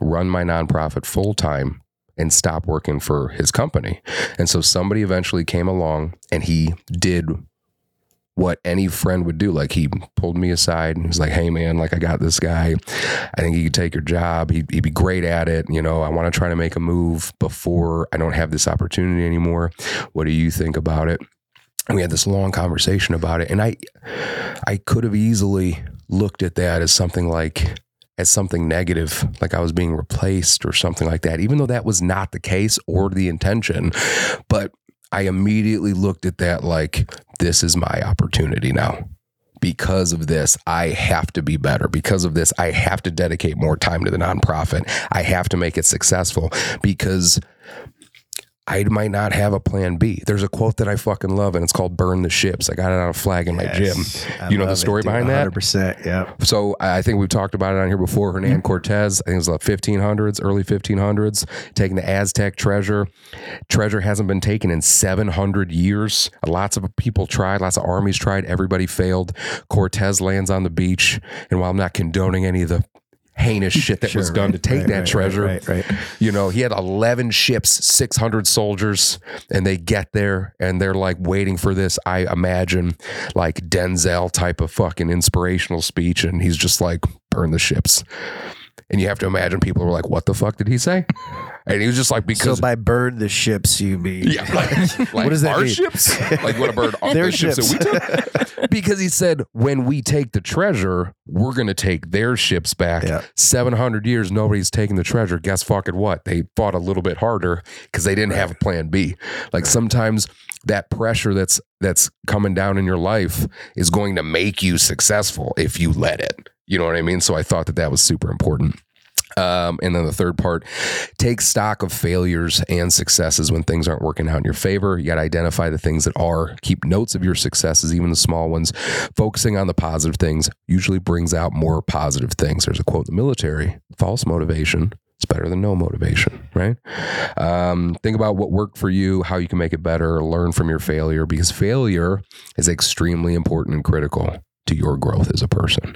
run my nonprofit full time and stop working for his company. And so somebody eventually came along and he did what any friend would do. Like he pulled me aside and was like, Hey man, like I got this guy. I think he could take your job. He'd, he'd be great at it. You know, I want to try to make a move before I don't have this opportunity anymore. What do you think about it? And we had this long conversation about it. And I, I could have easily looked at that as something like, as something negative, like I was being replaced or something like that, even though that was not the case or the intention. But I immediately looked at that like, this is my opportunity now. Because of this, I have to be better. Because of this, I have to dedicate more time to the nonprofit. I have to make it successful because I might not have a plan B. There's a quote that I fucking love, and it's called "Burn the Ships." I got it on a flag in my Yes. gym. I You know the it, story dude. behind that? 100%. Yeah. So I think we've talked about it on here before. Hernan mm-hmm. Cortez, I think it was the 1500s, early 1500s, taking the Aztec treasure. Treasure hasn't been taken in 700 years. Lots of people tried, lots of armies tried, everybody failed. Cortez lands on the beach, and while I'm not condoning any of the heinous shit that was done right, to take right, that right, treasure, Right, right. right. you know, he had 11 ships, 600 soldiers, and they get there and they're like waiting for this, I imagine, like Denzel type of fucking inspirational speech. And he's just like, burn the ships. And you have to imagine people were like, what the fuck did he say? And he was just like, because. So by burn the ships, you mean? yeah, like, *laughs* like What does that our mean? ships? Like what a bird *laughs* Their the ships that we took? *laughs* Because he said, when we take the treasure, we're gonna take their ships back. Yeah. 700 years, nobody's taking the treasure. Guess fucking what? They fought a little bit harder because they didn't have a plan B. Like sometimes that pressure that's that's coming down in your life is going to make you successful if you let it. You know what I mean? So I thought that that was super important. Um, and then the third part, take stock of failures and successes when things aren't working out in your favor. You got to identify the things that are. Keep notes of your successes, even the small ones. Focusing on the positive things usually brings out more positive things. There's a quote in the military false motivation It's better than no motivation, right? Um, think about what worked for you, how you can make it better, learn from your failure, because failure is extremely important and critical to your growth as a person.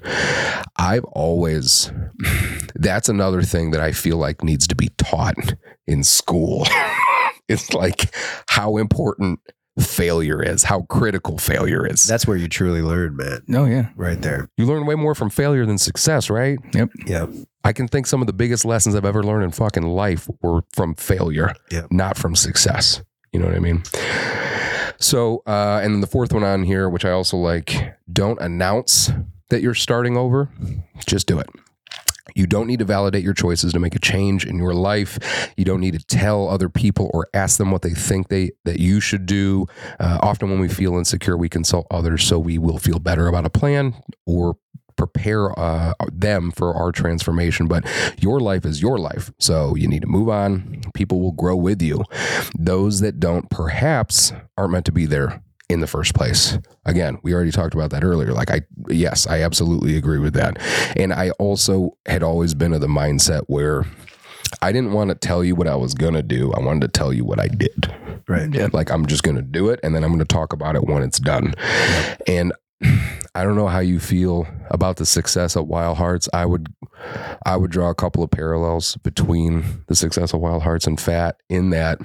I've always, *sighs* that's another thing that I feel like needs to be taught in school. *laughs* it's like how important failure is, how critical failure is. That's where you truly learn, man. Oh yeah. Right there. you learn way more from failure than success, right? Yep. Yeah. I can think some of the biggest lessons I've ever learned in fucking life were from failure, Yeah. not from success. You know what I mean? So, uh, and then the fourth one on here, which I also like, don't announce that you're starting over. Just do it. You don't need to validate your choices to make a change in your life. You don't need to tell other people or ask them what they think they that you should do. Uh, often, when we feel insecure, we consult others so we will feel better about a plan or prepare uh, them for our transformation. But your life is your life, so you need to move on. People will grow with you. Those that don't, perhaps, aren't meant to be there in the first place. Again, we already talked about that earlier. Like I yes, I absolutely agree with that. And I also had always been of the mindset where I didn't want to tell you what I was going to do. I wanted to tell you what I did. Right. Yeah. Like I'm just going to do it and then I'm going to talk about it when it's done. And I don't know how you feel about the success of Wild Harts. I would I would draw a couple of parallels between the success of Wild Harts and PHAT in that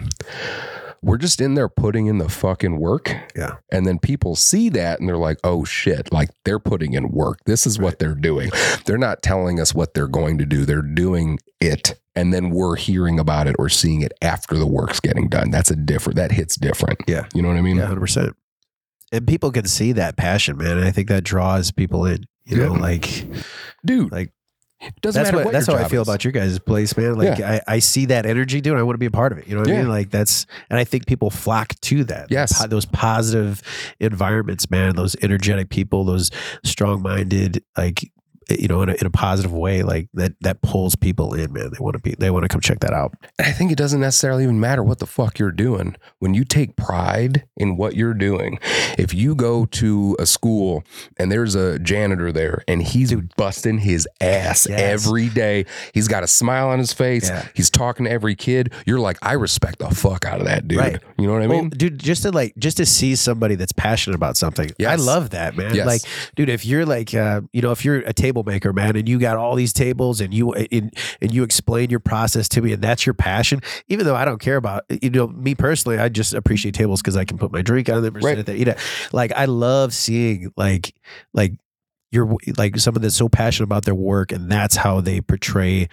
we're just in there putting in the fucking work. Yeah. And then people see that and they're like, oh shit, like they're putting in work. This is what they're doing. They're not telling us what they're going to do. They're doing it. And then we're hearing about it or seeing it after the work's getting done. That's a different, that hits different. Yeah. You know what I mean? Yeah, hundred percent. And people can see that passion, man. And I think that draws people in. You know, Yeah. like Dude, Like, it doesn't that's matter what, what, that's how I feel is. about your guys' place, man. Like I, I see that energy, dude. I want to be a part of it. You know what I mean? Like that's and I think people flock to that. Yes. Po- those positive environments, man. Those energetic people, those strong minded, like you know, in a, in a positive way, like that that pulls people in, man. They want to be they want to come check that out. And I think it doesn't necessarily even matter what the fuck you're doing. When you take pride in what you're doing, if you go to a school and there's a janitor there and he's busting his ass Yes. every day, he's got a smile on his face, Yeah. he's talking to every kid, you're like, I respect the fuck out of that dude. Right. You know what I well, mean? dude, just to like, just to see somebody that's passionate about something, I love that, man. Yes. Like, dude, if you're like, uh, you know, if you're a table maker, man, and you got all these tables, and you and, and you explain your process to me, and that's your passion, even though I don't care about, you know, me personally, I just appreciate tables because I can put my drink on them, or Right. you know, like I love seeing like, like. You're like someone that's so passionate about their work, and that's how they portray.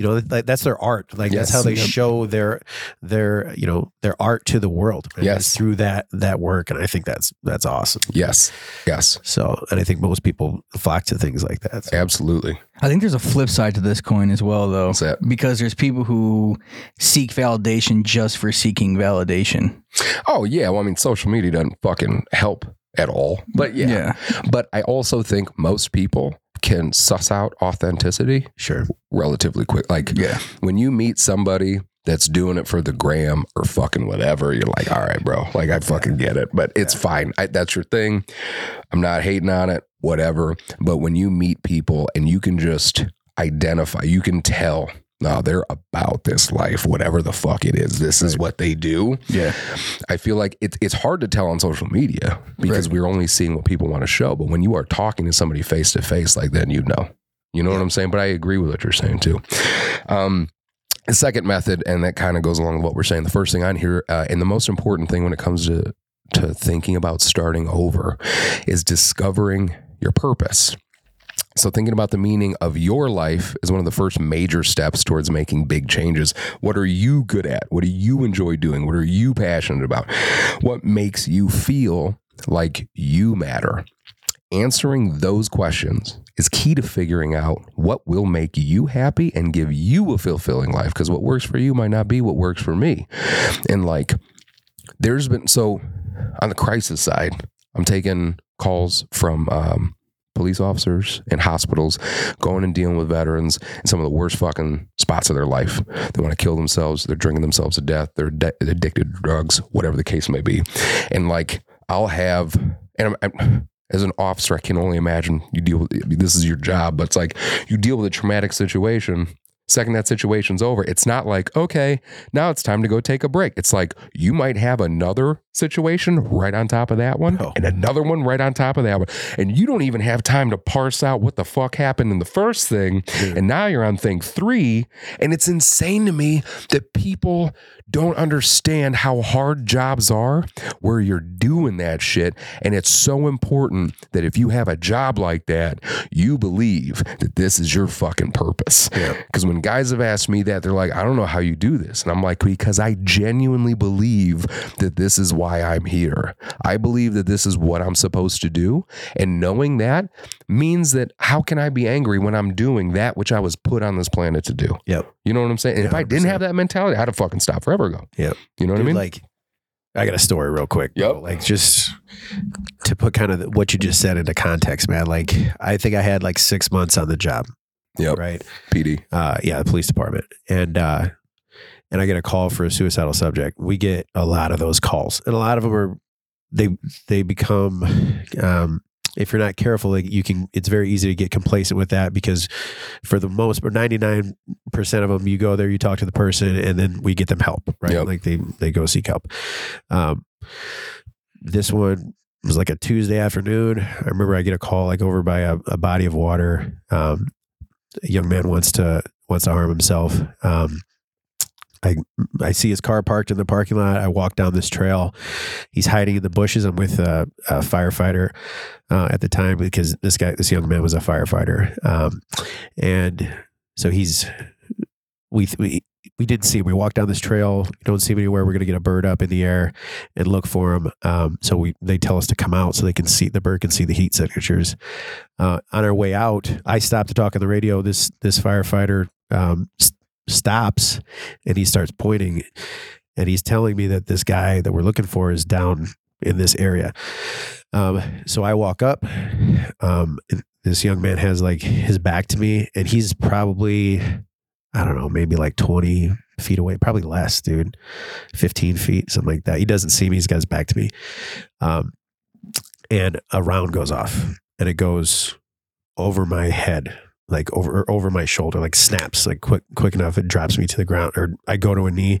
You know, like that's their art. Like that's how they Yep. show their their you know their art to the world. man, Yes. is through that that work, and I think that's that's awesome. yes. Yes. So, and I think most people flock to things like that. So, Absolutely. I think there's a flip side to this coin as well, though, What's that? because there's people who seek validation just for seeking validation. Oh yeah. Well, I mean, social media doesn't fucking help at all. But yeah. But I also think most people can suss out authenticity sure. relatively quick. Like yeah, when you meet somebody that's doing it for the gram or fucking whatever, you're like, all right, bro, like I fucking get it, but it's fine. I, that's your thing. I'm not hating on it, whatever. But when you meet people and you can just identify, you can tell. No, they're about this life, whatever the fuck it is. This is what they do. yeah, I feel like it's it's hard to tell on social media because we're only seeing what people want to show. But when you are talking to somebody face to face, like then you know, you know what I'm saying. But I agree with what you're saying too. Um, the second method, and that kind of goes along with what we're saying. The first thing on here, uh, and the most important thing when it comes to to thinking about starting over, is discovering your purpose. So, thinking about the meaning of your life is one of the first major steps towards making big changes. What are you good at? What do you enjoy doing? What are you passionate about? What makes you feel like you matter? Answering those questions is key to figuring out what will make you happy and give you a fulfilling life. Because what works for you might not be what works for me. And like, there's been so on the crisis side, I'm taking calls from um, police officers and hospitals going and dealing with veterans in some of the worst fucking spots of their life. They want to kill themselves. They're drinking themselves to death. They're de- addicted to drugs, whatever the case may be. And like, I'll have, and I'm, I'm as an officer, I can only imagine you deal with I mean, this is your job, but it's like you deal with a traumatic situation. second that situation's over, it's not like, okay, now it's time to go take a break. It's like you might have another situation right on top of that one Oh. and another one right on top of that one. And you don't even have time to parse out what the fuck happened in the first thing. And now you're on thing three. And it's insane to me that people don't understand how hard jobs are where you're doing that shit. And it's so important that if you have a job like that, you believe that this is your fucking purpose. Because when guys have asked me that, they're like, I don't know how you do this. And I'm like, because I genuinely believe that this is why I'm here. I believe that this is what I'm supposed to do. And knowing that means that how can I be angry when I'm doing that which I was put on this planet to do? Yep. You know what I'm saying? And if I didn't have that mentality, I'd have fucking stopped forever ago. Yep. You know what Dude, I mean? Like, I got a story real quick. bro. Yep. Like, just to put kind of what you just said into context, man. Like, I think I had like six months on the job. Yep. Right. PD. Uh, yeah, the police department, and uh, and I get a call for a suicidal subject. We get a lot of those calls, and a lot of them are they they become. Um, if you're not careful, like you can, it's very easy to get complacent with that because, for the most, or 99 percent of them, you go there, you talk to the person, and then we get them help, right? Yep. Like they they go seek help. Um, this one was like a Tuesday afternoon. I remember I get a call like over by a, a body of water. Um, a young man wants to wants to harm himself. Um, I I see his car parked in the parking lot. I walk down this trail. He's hiding in the bushes. I'm with a, a firefighter uh, at the time because this guy, this young man, was a firefighter, um, and so he's we we we didn't see him. We walk down this trail. Don't see him anywhere. We're gonna get a bird up in the air and look for him. Um, so we they tell us to come out so they can see the bird can see the heat signatures. Uh, on our way out, I stopped to talk on the radio. This this firefighter um, s- stops and he starts pointing, and he's telling me that this guy that we're looking for is down in this area. Um, so I walk up. Um, this young man has like his back to me, and he's probably I don't know, maybe like 20 feet away, probably less, dude. 15 feet, something like that. He doesn't see me. He's got his back to me. Um, and a round goes off and it goes over my head, like over or over my shoulder, like snaps, like quick, quick enough. It drops me to the ground or I go to a knee.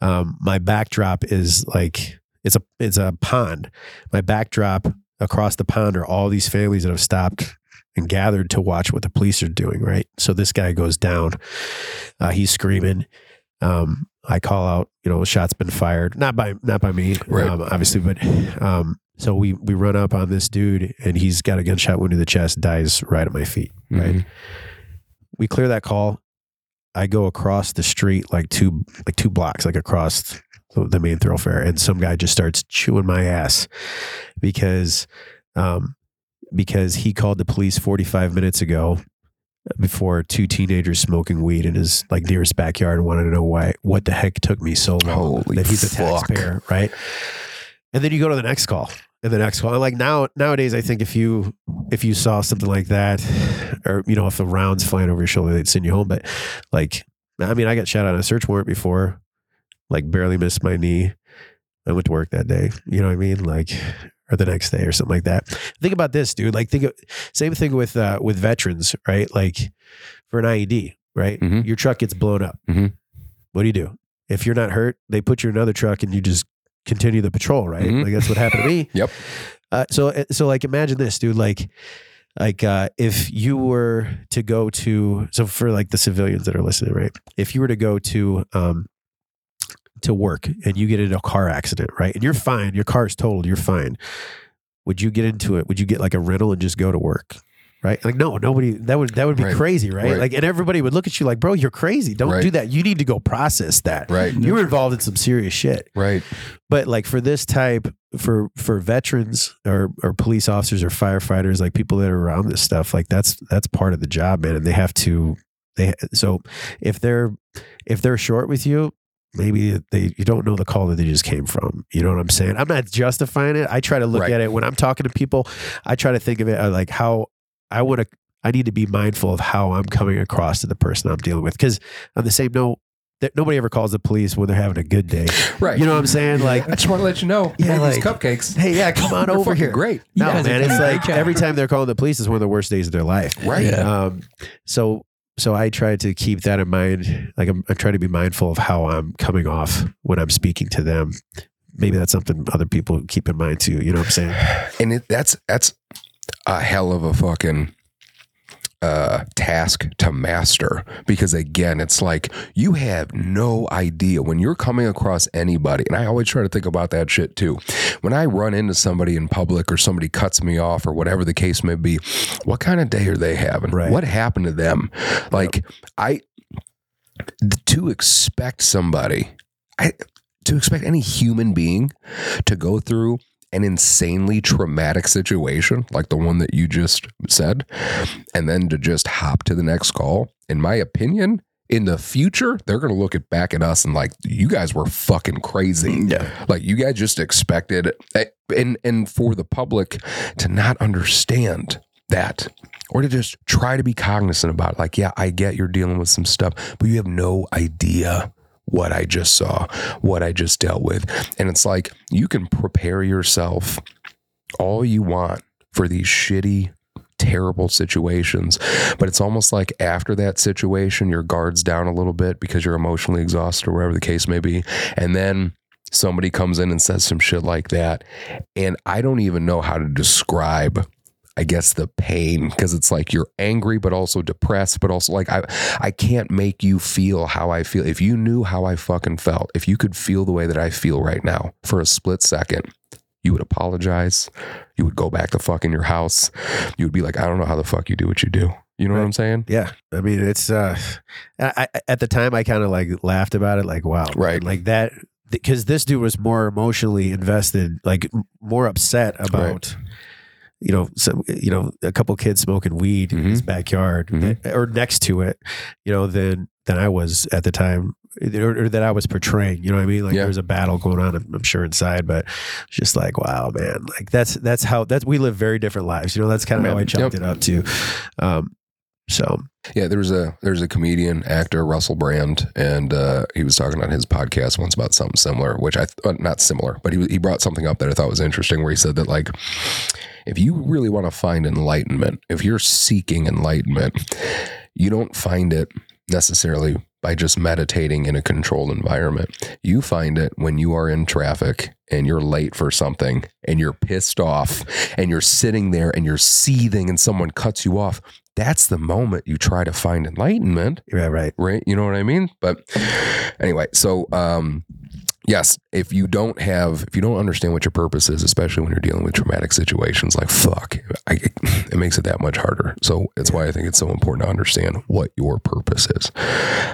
Um, my backdrop is like, it's a, it's a pond. My backdrop across the pond are all these families that have stopped and gathered to watch what the police are doing. Right. So this guy goes down. Uh, he's screaming. Um, I call out, you know, shots been fired, not by not by me, Right. um, obviously, but um, so we we run up on this dude, and he's got a gunshot wound to the chest, dies right at my feet. Right. Mhm. We clear that call. I go across the street like two like two blocks, like across the the main thoroughfare, and some guy just starts chewing my ass because um, because he called the police 45 minutes ago before two teenagers smoking weed in his like nearest backyard and wanted to know why what the heck took me so long Holy that he's a fuck. taxpayer right and then you go to the next call and the next call and like now nowadays i think if you if you saw something like that or you know if the rounds flying over your shoulder they'd send you home. But like i mean i got shot on a search warrant before like barely missed my knee. I went to work that day you know what i mean? Like or the next day or something like that. Think about this dude. Like think of same thing with uh with veterans right? Like for an ied right? Mhm. your truck gets blown up. Mhm. what do you do? If you're not hurt they put you in another truck and you just continue the patrol right? Mhm. like that's what happened to me. *laughs* Yep. uh, so so like imagine this dude like like uh, if you were to go to so for like the civilians that are listening right? If you were to go to um to work and you get in a car accident right? And you're fine. Your car's totaled. You're fine. Would you get into it? Would you get like a rental and just go to work right like no nobody that would that would be Right. crazy right? Right. like and everybody would look at you like bro you're crazy don't Right. do that you need to go process that Right. you were involved in some serious shit Right. but like for this type for for veterans or or police officers or firefighters like people that are around this stuff like that's that's part of the job man and they have to they so if they're if they're short with you maybe they you don't know the call that they just came from you know what i'm saying i'm not justifying it i try to look Right. at it when i'm talking to people i try to think of it uh, like how i want to i need to be mindful of how i'm coming across to the person i'm dealing with because on the same note that nobody ever calls the police when they're having a good day Right. you know what i'm saying like I just want to let you know. Yeah, Yeah, these like- cupcakes. hey, yeah, come on over here. Great. No, You guys are man, it's like every time they're calling the police is one of the worst days of their life. Right. Yeah. Um, so so I try to keep that in mind. Like I'm, I try to be mindful of how I'm coming off when I'm speaking to them. Maybe that's something other people keep in mind too. You know what I'm saying? *sighs* and it, that's that's a hell of a fucking uh, task to master because again it's like you have no idea when you're coming across anybody and i always try to think about that shit too. When i run into somebody in public or somebody cuts me off or whatever the case may be what kind of day are they having? Right. what happened to them? Like i to expect somebody I, to expect any human being to go through an insanely traumatic situation like the one that you just said and then to just hop to the next call in my opinion in the future they're going to look at back at us and like you guys were fucking crazy Yeah. like you guys just expected eh, and and for the public to not understand that or to just try to be cognizant about it. like yeah i get you're dealing with some stuff but you have no idea what i just saw what i just dealt with. And it's like you can prepare yourself all you want for these shitty terrible situations but it's almost like after that situation your guards down a little bit because you're emotionally exhausted or whatever the case may be. And then somebody comes in and says some shit like that. And i don't even know how to describe I guess the pain because it's like you're angry but also depressed but also like I I can't make you feel how I feel. If you knew how I fucking felt, if you could feel the way that I feel right now for a split second, you would apologize. You would go back to fucking your house. You would be like, I don't know how the fuck you do what you do. You know what I'm saying? Yeah. I mean, it's uh, I, at the time I kind of like laughed about it, like wow, Right. like that, because this dude was more emotionally invested, like more upset about. You know, some you know, a couple kids smoking weed in his backyard Mhm. or next to it, you know, than than I was at the time, or, or that I was portraying. You know what I mean? Like Yeah. there was a battle going on, I'm, sure inside, but it's just like, wow, man, like that's that's how that's we live very different lives. You know, that's kind of how I Yep. it up too. Um, so Yeah, there was a there's a comedian actor Russell Brand, and uh, he was talking on his podcast once about something similar, which I uh, not similar, but he he brought something up that I thought was interesting, where he said that like if you really want to find enlightenment, if you're seeking enlightenment, you don't find it necessarily by just meditating in a controlled environment. You find it when you are in traffic and you're late for something and you're pissed off and you're sitting there and you're seething and someone cuts you off. That's the moment you try to find enlightenment, yeah, right. right? You know what I mean? But anyway, so um yes, if you don't have if you don't understand what your purpose is, especially when you're dealing with traumatic situations like fuck, I, it makes it that much harder. So it's why I think it's so important to understand what your purpose is.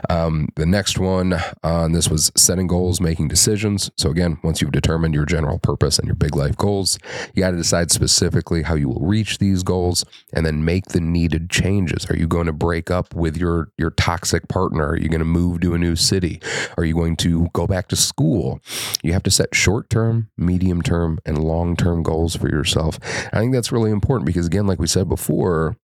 Um, the next one on this was setting goals, making decisions. So again, once you've determined your general purpose and your big life goals, you got to decide specifically how you will reach these goals and then make the needed changes. Are you going to break up with your your toxic partner? Are you going to move to a new city? Are you going to go back to school? You have to set short-term, medium-term, and long-term goals for yourself. I think that's really important because again, like we said before,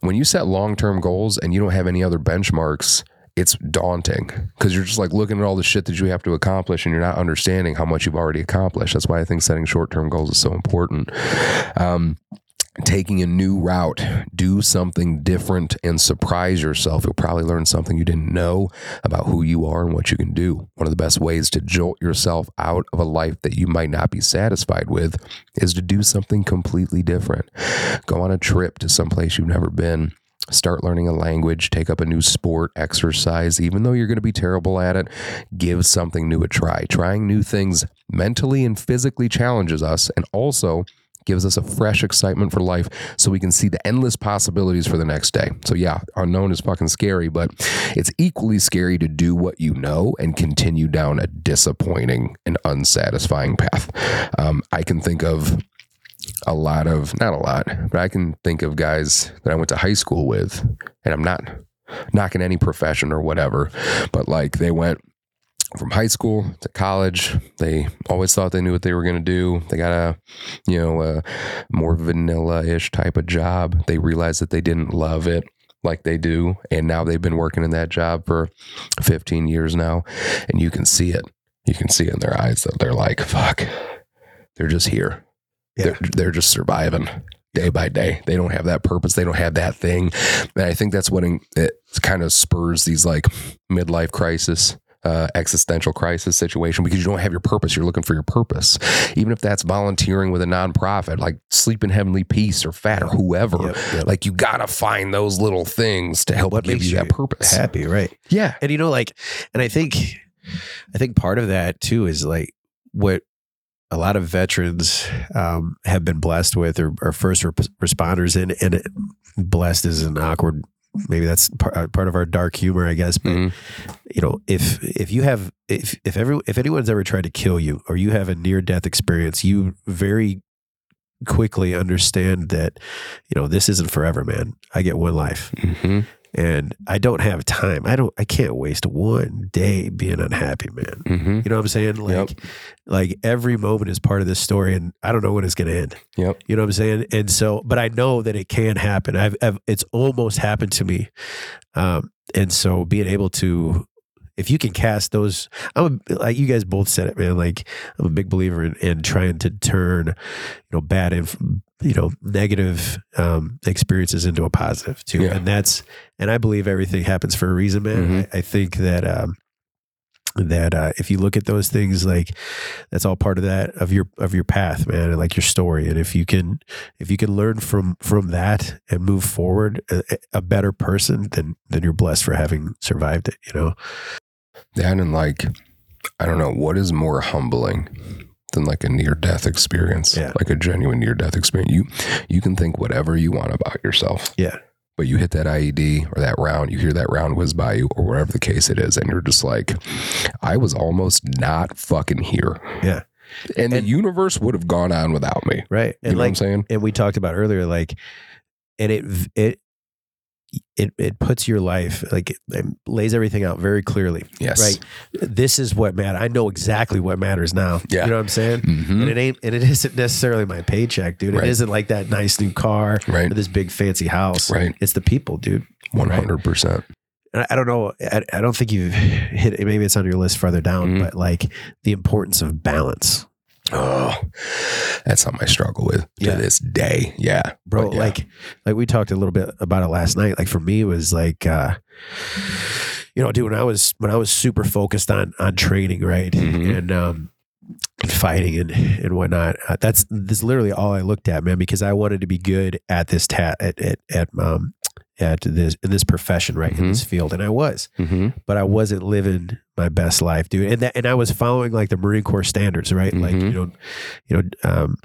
when you set long-term goals and you don't have any other benchmarks, it's daunting because you're just like looking at all the shit that you have to accomplish and you're not understanding how much you've already accomplished. That's why I think setting short term goals is so important. Um, taking a new route, do something different and surprise yourself. You'll probably learn something you didn't know about who you are and what you can do. One of the best ways to jolt yourself out of a life that you might not be satisfied with is to do something completely different. Go on a trip to someplace you've never been start learning a language, take up a new sport, exercise, even though you're going to be terrible at it, give something new a try. Trying new things mentally and physically challenges us and also gives us a fresh excitement for life so we can see the endless possibilities for the next day. So yeah, unknown is fucking scary, but it's equally scary to do what you know and continue down a disappointing and unsatisfying path. Um, I can think of a lot of not a lot, but I can think of guys that I went to high school with, and I'm not knocking any profession or whatever, but like they went from high school to college. They always thought they knew what they were going to do. They got a, you know, a more vanilla ish type of job. They realized that they didn't love it like they do. And now they've been working in that job for 15 years now. And you can see it. You can see it in their eyes that they're like, fuck, they're just here. Yeah. They're, they're just surviving. day by day. They don't have that purpose. They don't have that thing. And I think that's what in, it kind of spurs these like midlife crisis. Uh, existential crisis situation because you don't have your purpose. You're looking for your purpose, even if that's volunteering with a nonprofit like Sleep in Heavenly Peace or PHAT or whoever. Yep, yep. Like you gotta find those little things to help What give you that purpose. happy, right? Yeah, And you know, like, and I think, I think part of that too is like what a lot of veterans um, have been blessed with, or, or first responders, in and blessed is an awkward. Maybe that's part, part of our dark humor, I guess. But Mhm. you know, if if you have if if every if anyone's ever tried to kill you, or you have a near death experience, you very quickly understand that you know this isn't forever, man. I get one life Mhm. And I don't have time. I don't. I can't waste one day being unhappy, man. Mhm. You know what I'm saying? Like, like every moment is part of this story, and I don't know when it's going to end. Yep. You know what I'm saying? And so, but I know that it can happen. I've, I've it's almost happened to me, um, and so being able to. If you can cast those, I'm a, like you guys both said it, man. Like I'm a big believer in, in trying to turn, you know, bad inf- you know, negative um, experiences into a positive too, Yeah. and that's and I believe everything happens for a reason, man. Mhm. I, I think that um, that uh, if you look at those things, like that's all part of that of your of your path, man, and like your story. And if you can if you can learn from from that and move forward a, a better person, then then you're blessed for having survived it. You know, That and like, I don't know, what is more humbling than like a near death experience? Yeah. Like a genuine near death experience. You you can think whatever you want about yourself. Yeah. But you hit that IED or that round, you hear that round whiz by you or whatever the case it is, and you're just like, I was almost not fucking here. Yeah. And, the universe would have gone on without me. right? You And know what I'm saying? and we talked about earlier, like, and it it it it puts your life like it lays everything out very clearly. Yes. Right. This is what matters. I know exactly what matters now. Yeah. You know what I'm saying? Mhm. And it ain't and it *laughs* isn't necessarily my paycheck, dude. Right. It isn't like that nice new car Right. or this big fancy house. Right. It's the people, dude. Hundred percent. I, don't know. I, I don't think you've hit. Maybe it's on your list farther down, Mhm. but like the importance of balance, Oh, that's something I struggle with Yeah. to this day. Yeah. bro. Yeah. Like, like we talked a little bit about it last night. Like for me, it was like, uh, you know, dude, when I was when I was super focused on on training, right, Mhm. and um, and fighting and and whatnot. Uh, that's this literally all I looked at, man, because I wanted to be good at this tat at at at um at this in this profession, right, in Mhm. this field, and I was. hmm but I wasn't living my best life, dude. And that, and I was following like the Marine Corps standards, right? Like Mhm. you know, you know, um,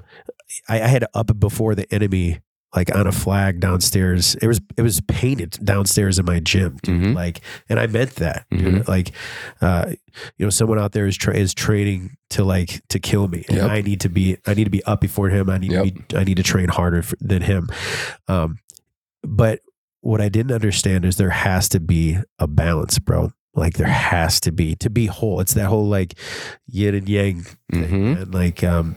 I, I had up before the enemy, like on a flag downstairs. It was it was painted downstairs in my gym, dude. Mhm. Like, and I meant that, dude. Mhm. Like, uh, you know, someone out there is tra- is training to like to kill me, and Yep. I need to be I need to be up before him. I need Yep. to be I need to train harder for, than him. Um, but what I didn't understand is there has to be a balance, bro. Like there has to be to be whole. It's that whole like yin and yang thing, Mhm. and like um.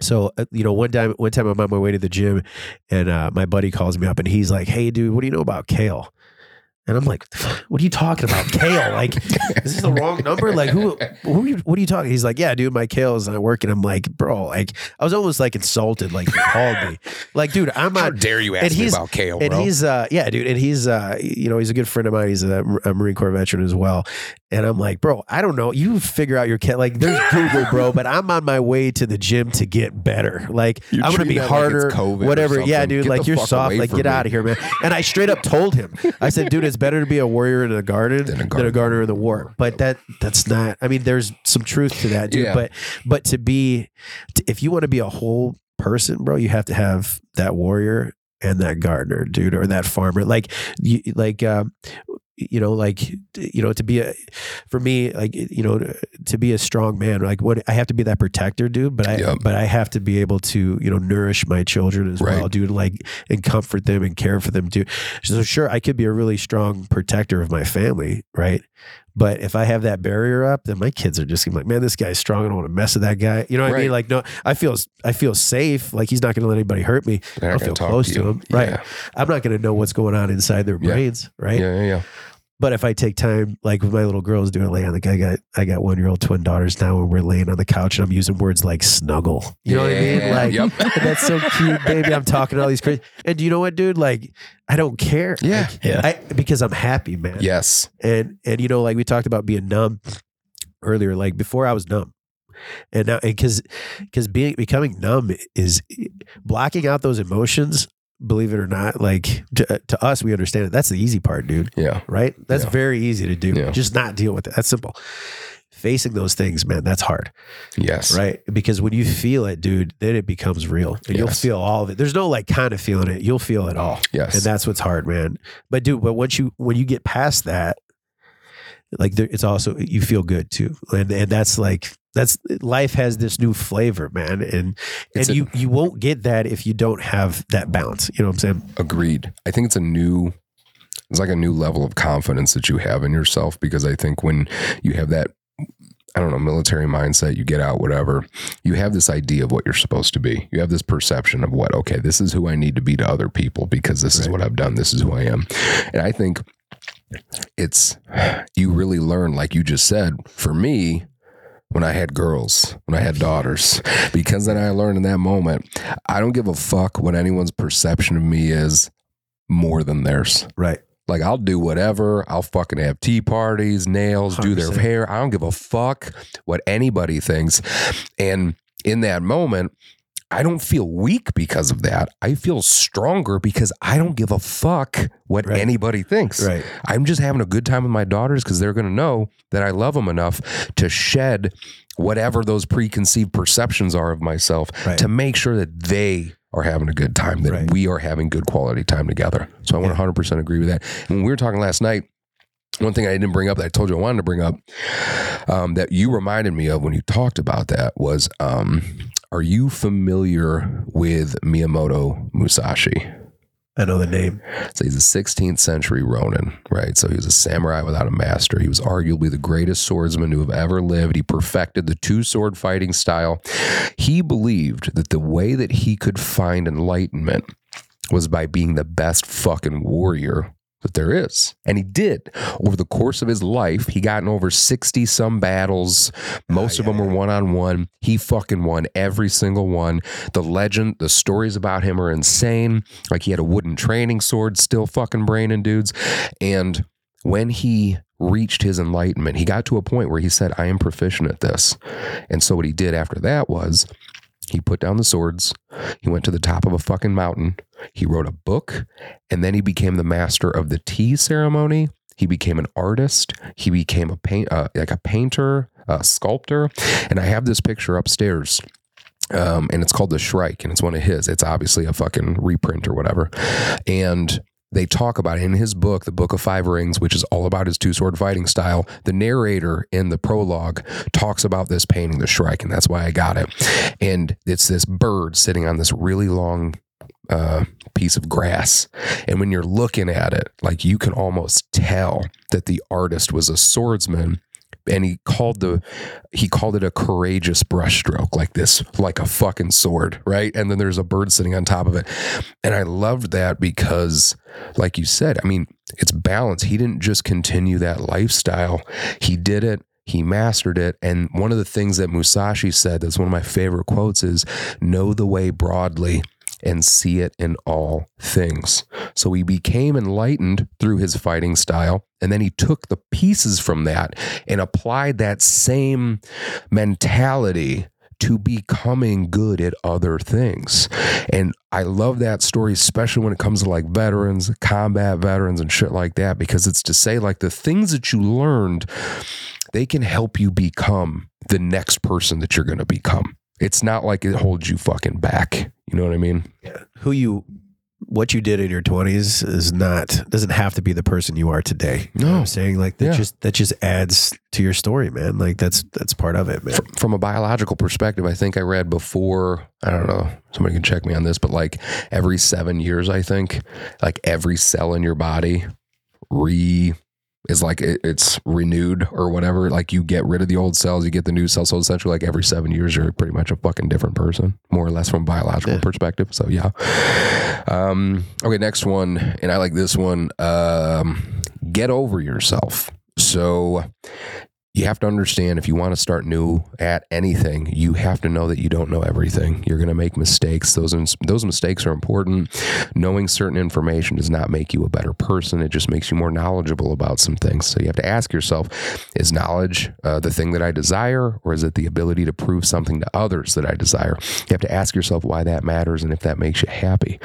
So uh, you know, one time, one time I'm on my way to the gym, and uh, my buddy calls me up, and he's like, "Hey, dude, what do you know about kale?" And I'm like, "What are you talking about, kale? Like, *laughs* is this the wrong number? Like, who, who are you, what are you talking?" He's like, "Yeah, dude, my kale is not working." I'm like, "Bro, like, I was almost like insulted, like you called me, *laughs* like, dude, I'm not. How not." dare you ask me about kale, And bro? he's, uh, yeah, dude, and he's, uh, you know, he's a good friend of mine. He's a, a Marine Corps veteran as well. And I'm like, bro, I don't know. You figure out your kale. Like, there's *laughs* Google, bro, but I'm on my way to the gym to get better. Like, You're I'm gonna be like harder, COVID whatever. Yeah, dude, Get like you're soft. Like, get me. out of here, man. And I straight up told him, I said, dude, it's better to be a warrior in a garden Than a than a gardener. gardener in the war. But that that's not. I mean, there's some truth to that, dude. Yeah. But but to be, if you want to be a whole person, bro, you have to have that warrior and that gardener, dude, or that farmer. Like you, like um, you know, like you know, to be a for me, like you know, to be a strong man, like what I have to be that protector, dude. But I Yep. but I have to be able to you know nourish my children as well, Right. dude. Like and comfort them and care for them too. So sure, I could be a really strong protector of my family, right? But if I have that barrier up, then my kids are just gonna be like, man, this guy's strong. I don't want to mess with that guy. You know what I mean? Like, no, I feel I feel safe. Like he's not gonna let anybody hurt me. I don't feel close to to, him. Right. Yeah. I'm not gonna know what's going on inside their Yeah. brains. Right. Yeah, yeah, yeah. But if I take time, like with my little girls doing lay on the, I got I got one year old twin daughters now, and we're laying on the couch, and I'm using words like snuggle. You know what I mean? Like yep. that's so cute, baby. I'm talking all these crazy. And you know what, dude? Like I don't care. Yeah. Like, Yeah. I, because I'm happy, man. Yes. And and you know, like we talked about being numb earlier. Like before, I was numb, and now because because being becoming numb is blocking out those emotions. Believe it or not, like to, to us, we understand it. That's the easy part, dude. Yeah. Right? That's Yeah. very easy to do. Yeah. Just not deal with it. That's simple. Facing those things, man, that's hard, Yes. right? Because when you feel it, dude, then it becomes real, and you'll feel all of it. There's no like kind of feeling it. You'll feel it all Yes. and that's what's hard man but dude but once you when you get past that like there, it's also you feel good too and and that's like that's life has this new flavor man and It's and a- you you won't get that if you don't have that balance you know what i'm saying Agreed. I think it's a new it's like a new level of confidence that you have in yourself because I think when you have that I don't know, military mindset, you get out, whatever, you have this idea of what you're supposed to be. You have this perception of what, okay, this is who I need to be to other people because this is what I've done. This is who I am. And I think it's, you really learn, like you just said, for me, when I had girls, when I had daughters, because then I learned in that moment, I don't give a fuck what anyone's perception of me is more than theirs. right Like I'll do whatever. I'll fucking have tea parties, nails, do their hair. I don't give a fuck what anybody thinks. And in that moment, I don't feel weak because of that. I feel stronger because I don't give a fuck what Right. anybody thinks. right I'm just having a good time with my daughters because they're going to know that I love them enough to shed whatever those preconceived perceptions are of myself Right. to make sure that they are having a good time, that Right. we are having good quality time together. So I want 100% agree with that. And when we were talking last night, one thing I didn't bring up that I told you I wanted to bring up um, that you reminded me of when you talked about that was um, are you familiar with Miyamoto Musashi? i know the name So he's a 16th century Ronin, right? So he was a samurai without a master. He was arguably the greatest swordsman to have ever lived. He perfected the two sword fighting style. He believed that the way that he could find enlightenment was by being the best fucking warrior that there is. And he did. Over the course of his life, he got in over 60 some battles. Most of yeah, them were one on one. He fucking won every single one. The legend, the stories about him are insane. Like he had a wooden training sword, still fucking braining dudes. And when he reached his enlightenment, he got to a point where he said, I am proficient at this. And so what he did after that was he put down the swords, he went to the top of a fucking mountain, he wrote a book, and then he became the master of the tea ceremony. He became an artist. He became a paint, uh, like a painter, a sculptor. And I have this picture upstairs um, and it's called the Shrike, and it's one of his. It's obviously a fucking reprint or whatever. And they talk about in his book, The Book of Five Rings, which is all about his two sword fighting style. The narrator in the prologue talks about this painting, the Shrike, and that's why I got it. And it's this bird sitting on this really long uh, piece of grass. And when you're looking at it, like you can almost tell that the artist was a swordsman and he called the he called it a courageous brushstroke like this like a fucking sword right? And then there's a bird sitting on top of it. And i loved that because like you said i mean it's balance. He didn't just continue that lifestyle. He did it. He mastered it. And one of the things that musashi said that's one of my favorite quotes is know the way broadly and see it in all things. So he became enlightened through his fighting style. And then he took the pieces from that and applied that same mentality to becoming good at other things. And I love that story, especially when it comes to like veterans, combat veterans, and shit like that, because it's to say, like, the things that you learned, they can help you become the next person that you're going to become. It's not like it holds you fucking back. You know what I mean? Yeah. who you what you did in your 20s is not doesn't have to be the person you are today you know No. i'm saying like that Yeah. just that just adds to your story man like that's that's part of it man Fr- from a biological perspective, I think I read before, I don't know, somebody can check me on this, but like every seven years, I think, like every cell in your body re is like it, it's renewed or whatever. Like you get rid of the old cells, you get the new cells. So essentially, like every seven years, you're pretty much a fucking different person, more or less from a biological Yeah. perspective. So yeah. Um, okay, next one, and I like this one. Um, get over yourself. So you have to understand if you want to start new at anything, you have to know that you don't know everything. You're going to make mistakes. Those those mistakes are important. Knowing certain information does not make you a better person. It just makes you more knowledgeable about some things. So you have to ask yourself: Is knowledge uh, the thing that I desire, or is it the ability to prove something to others that I desire? You have to ask yourself why that matters and if that makes you happy.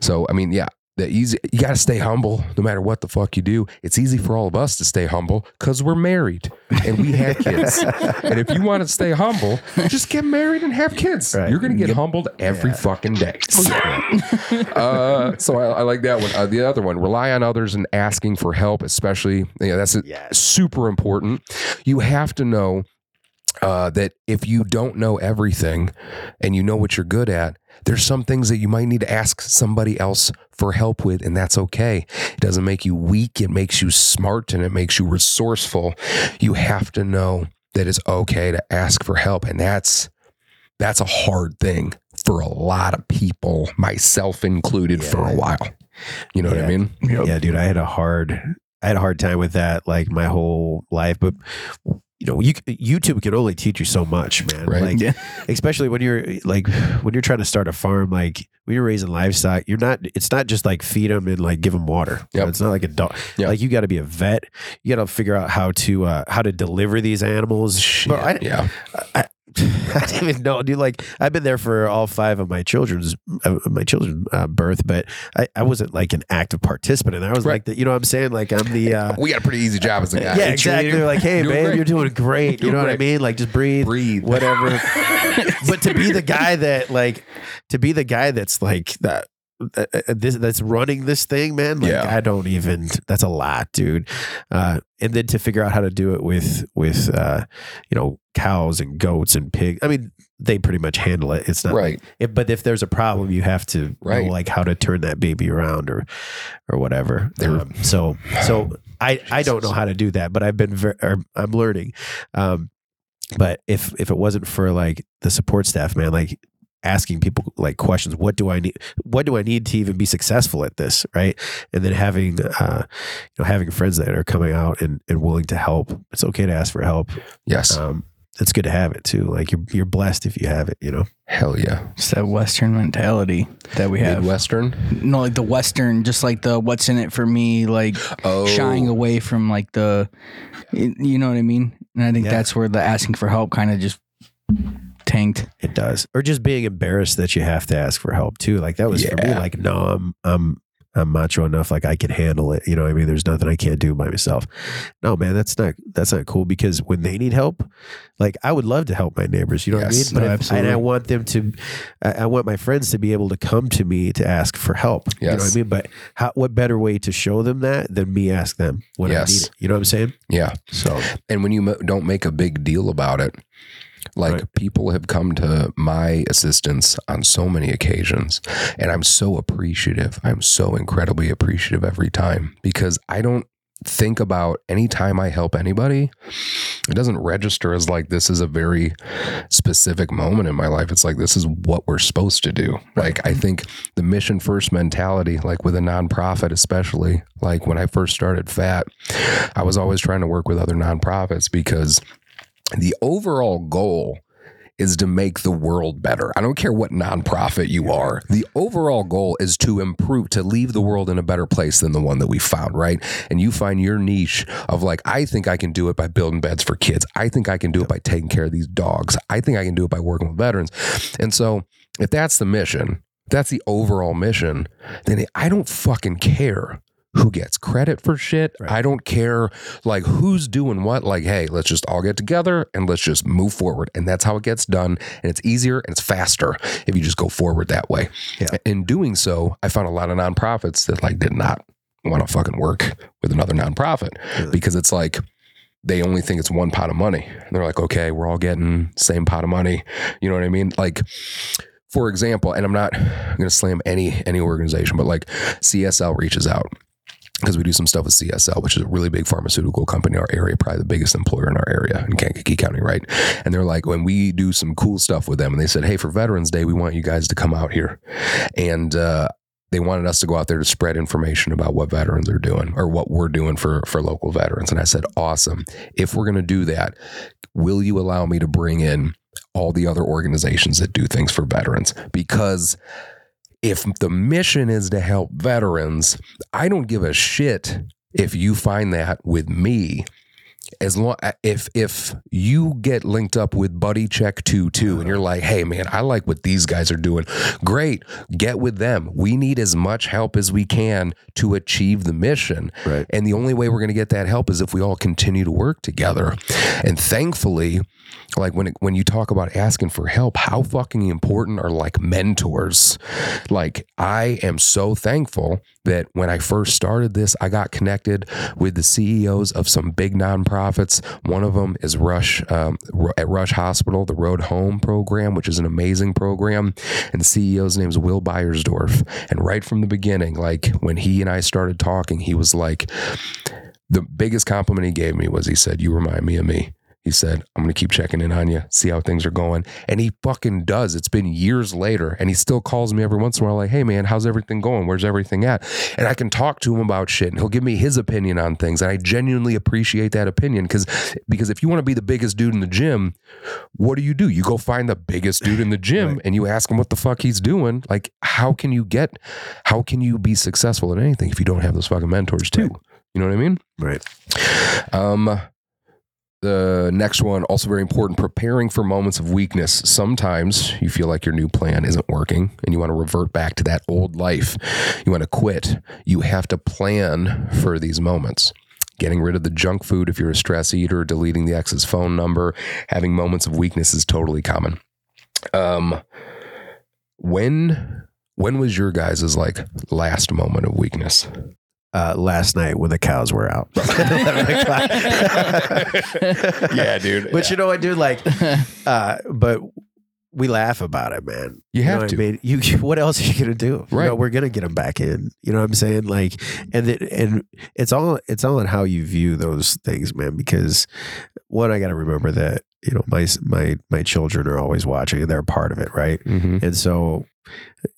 So I mean, yeah, that easy you got to stay humble no matter what the fuck you do. It's easy for all of us to stay humble because we're married and we have *laughs* kids. And if you want to stay humble just get married and have kids. Right. you're gonna get humbled every fucking day. *laughs* *laughs* Uh, so I, I like that one. Uh, the other one rely on others and asking for help especially you know, that's Yes. super important. You have to know uh, that if you don't know everything and you know what you're good at, there's some things that you might need to ask somebody else for help with, and that's okay. It doesn't make you weak, it makes you smart and it makes you resourceful. You have to know that it's okay to ask for help, and that's that's a hard thing for a lot of people, myself included, for a while. You know what I Yeah. mean? Yeah, dude, I had a hard, I had a hard time with that, like my whole life. But you know, you YouTube can only teach you so much, man. Right. Like, Yeah. especially when you're like when you're trying to start a farm, like when you're raising livestock, you're not. It's not just like feed them and like give them water. Yep. It's not like a dog. Yep. Like you got to be a vet. You got to figure out how to uh, how to deliver these animals. Bro, I, yeah. I, *laughs* I didn't even know, dude. Like I've been there for all five of my children's uh, my children's uh, birth, but I, I wasn't like an active participant, and I was Right. like the, you know, what I'm saying like I'm the. Uh, *laughs* We got a pretty easy job as a guy. *laughs* yeah, exactly. They're like, hey, Doing babe, great. you're doing great. Doing you know what I mean? Like, just breathe, Breathe. whatever. but to be the guy that, like, to be the guy that's like that. Uh, uh, this that's running this thing, man. Like Yeah. I don't even. That's a lot, dude. Uh, and then to figure out how to do it with with uh, you know cows and goats and pigs. I mean, they pretty much handle it. It's not Right. if, but if there's a problem, you have to Right. know like how to turn that baby around or or whatever. Um, so so *sighs* I I don't know how to do that, but I've been very I'm learning. Um, but if if it wasn't for like the support staff, man, like asking people like questions, what do I need? What do I need to even be successful at this, right? And then having uh, you know having friends that are coming out and, and willing to help. It's okay to ask for help. Yes. Um, it's good to have it too. Like you're you're blessed if you have it. You know. Hell yeah. It's that Western mentality that we have. western No, like the Western, just like the what's in it for me, like Oh, shying away from like the, you know what I mean? And I think Yeah. that's where the asking for help kind of just tanked. It does. Or just being embarrassed that you have to ask for help too. Like that was for me like no, I'm I'm I'm macho enough like I can handle it. You know what I mean? There's nothing I can't do by myself. No, man, that's not that's not cool because when they need help, like I would love to help my neighbors, you know Yes. what I mean? No, But if, and I want them to I, I want my friends to be able to come to me to ask for help. Yes. You know what I mean? But how what better way to show them that than me ask them when I Yes. need it? You know what I'm saying? Yeah. So And when you don't make a big deal about it, like Right. people have come to my assistance on so many occasions, and I'm so appreciative. I'm so incredibly appreciative every time because I don't think about any time I help anybody, it doesn't register as like this is a very specific moment in my life. It's like this is what we're supposed to do. Like I think the mission first mentality, like with a nonprofit, especially like when I first started PHAT, I was always trying to work with other nonprofits because the overall goal is to make the world better. I don't care what nonprofit you are. The overall goal is to improve, to leave the world in a better place than the one that we found, right? And you find your niche of like, I think I can do it by building beds for kids. I think I can do it by taking care of these dogs. I think I can do it by working with veterans. And so, if that's the mission, that's the overall mission, then I don't fucking care who gets credit for shit. Right. I don't care like who's doing what. Like, hey, let's just all get together and let's just move forward. And that's how it gets done. And it's easier and it's faster if you just go forward that way. Yeah. In doing so, I found a lot of nonprofits that like did not want to fucking work with another nonprofit Really? because it's like they only think it's one pot of money. And they're like, okay, we're all getting same pot of money. You know what I mean? Like, for example, and I'm not going to slam any any organization, but like CSL reaches out because we do some stuff with CSL, which is a really big pharmaceutical company in our area, probably the biggest employer in our area in Kankakee County, right? And they're like, when we do some cool stuff with them, and they said, hey, for Veterans Day, we want you guys to come out here. And uh, they wanted us to go out there to spread information about what veterans are doing or what we're doing for for local veterans. And I said, awesome. If we're going to do that, will you allow me to bring in all the other organizations that do things for veterans? Because if the mission is to help veterans, I don't give a shit if you find that with me as long uh, if if you get linked up with buddy check 2 too and you're like hey man i like what these guys are doing. Great get with them. We need as much help as we can to achieve the mission. Right. and the only way we're going to get that help is if we all continue to work together. And thankfully like when it, when you talk about asking for help how fucking important are like mentors? Like i am so thankful that when i first started this i got connected with the ceos of some big nonprofits one of them is rush um, at rush hospital the road home program which is an amazing program and the ceo's name is will Beiersdorf. and right from the beginning like when he and i started talking he was like the biggest compliment he gave me was he said, You remind me of me. He said, I'm going to keep checking in on you, see how things are going. And he fucking does. It's been years later. And he still calls me every once in a while, like, Hey, man, how's everything going? Where's everything at? And I can talk to him about shit and he'll give me his opinion on things. And I genuinely appreciate that opinion because because if you want to be the biggest dude in the gym, what do you do? You go find the biggest dude in the *laughs* gym Right. and you ask him what the fuck he's doing. Like, how can you get, how can you be successful in anything if you don't have those fucking mentors too? You know what I mean? Right. Um, the next one, also very important, preparing for moments of weakness. Sometimes you feel like your new plan isn't working and you want to revert back to that old life. You want to quit. You have to plan for these moments. Getting rid of the junk food if you're a stress eater, deleting the ex's phone number, having moments of weakness is totally common. Um, when when was your guys' like last moment of weakness? Uh, last night when the cows were out. *laughs* *laughs* Yeah, dude. But you know what, dude? Like, *laughs* uh, but we laugh about it, man. You know have to. I mean? You, what else are you gonna do? You Right. know, we're gonna get them back in. You know what I'm saying? Like, and it, and it's all it's all in how you view those things, man. Because one, I got to remember that you know my my my children are always watching and they're a part of it, right? Mhm. And so,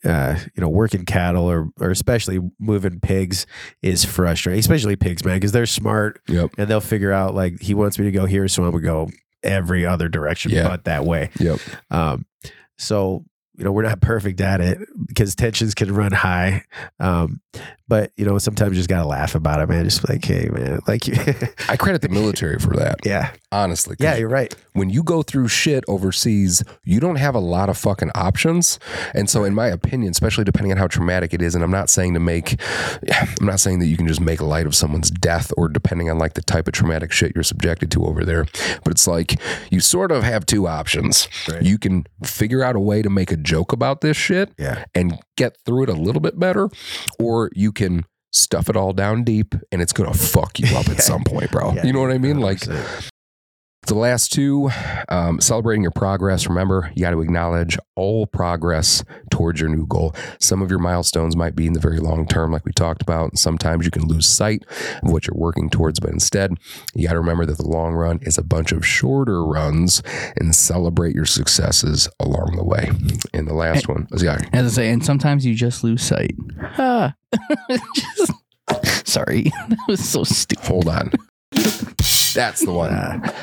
uh, you know, working cattle or or especially moving pigs is frustrating, especially pigs, man, because they're smart Yep. and they'll figure out like he wants me to go here, so I'm gonna go every other direction Yeah. but that way. Yep. Um, so you know we're not *laughs* perfect at it because tensions can run high. Um, but you know sometimes you just gotta laugh about it, man. Just like hey, man, like you, *laughs* I credit the military for that, yeah, honestly. yeah, you're right. when you go through shit overseas, you don't have a lot of fucking options. And so, in my opinion, especially depending on how traumatic it is, and I'm not saying to make, I'm not saying that you can just make light of someone's death or depending on like the type of traumatic shit you're subjected to over there, but it's like you sort of have two options. Right. You can figure out a way to make a joke about this shit Yeah, and get through it a little bit better, or you can stuff it all down deep and it's gonna fuck you up at *laughs* some point, bro. Yeah, you know what I mean? Like 100%. The last two, um, celebrating your progress. Remember, you got to acknowledge all progress towards your new goal. Some of your milestones might be in the very long term, like we talked about. and Sometimes you can lose sight of what you're working towards, but instead, you got to remember that the long run is a bunch of shorter runs and celebrate your successes along the way. And the last one was yeah, As I say, and sometimes you just lose sight. Ah. *laughs* Just- sorry, *laughs* that was so stupid. hold on. *laughs* That's the one.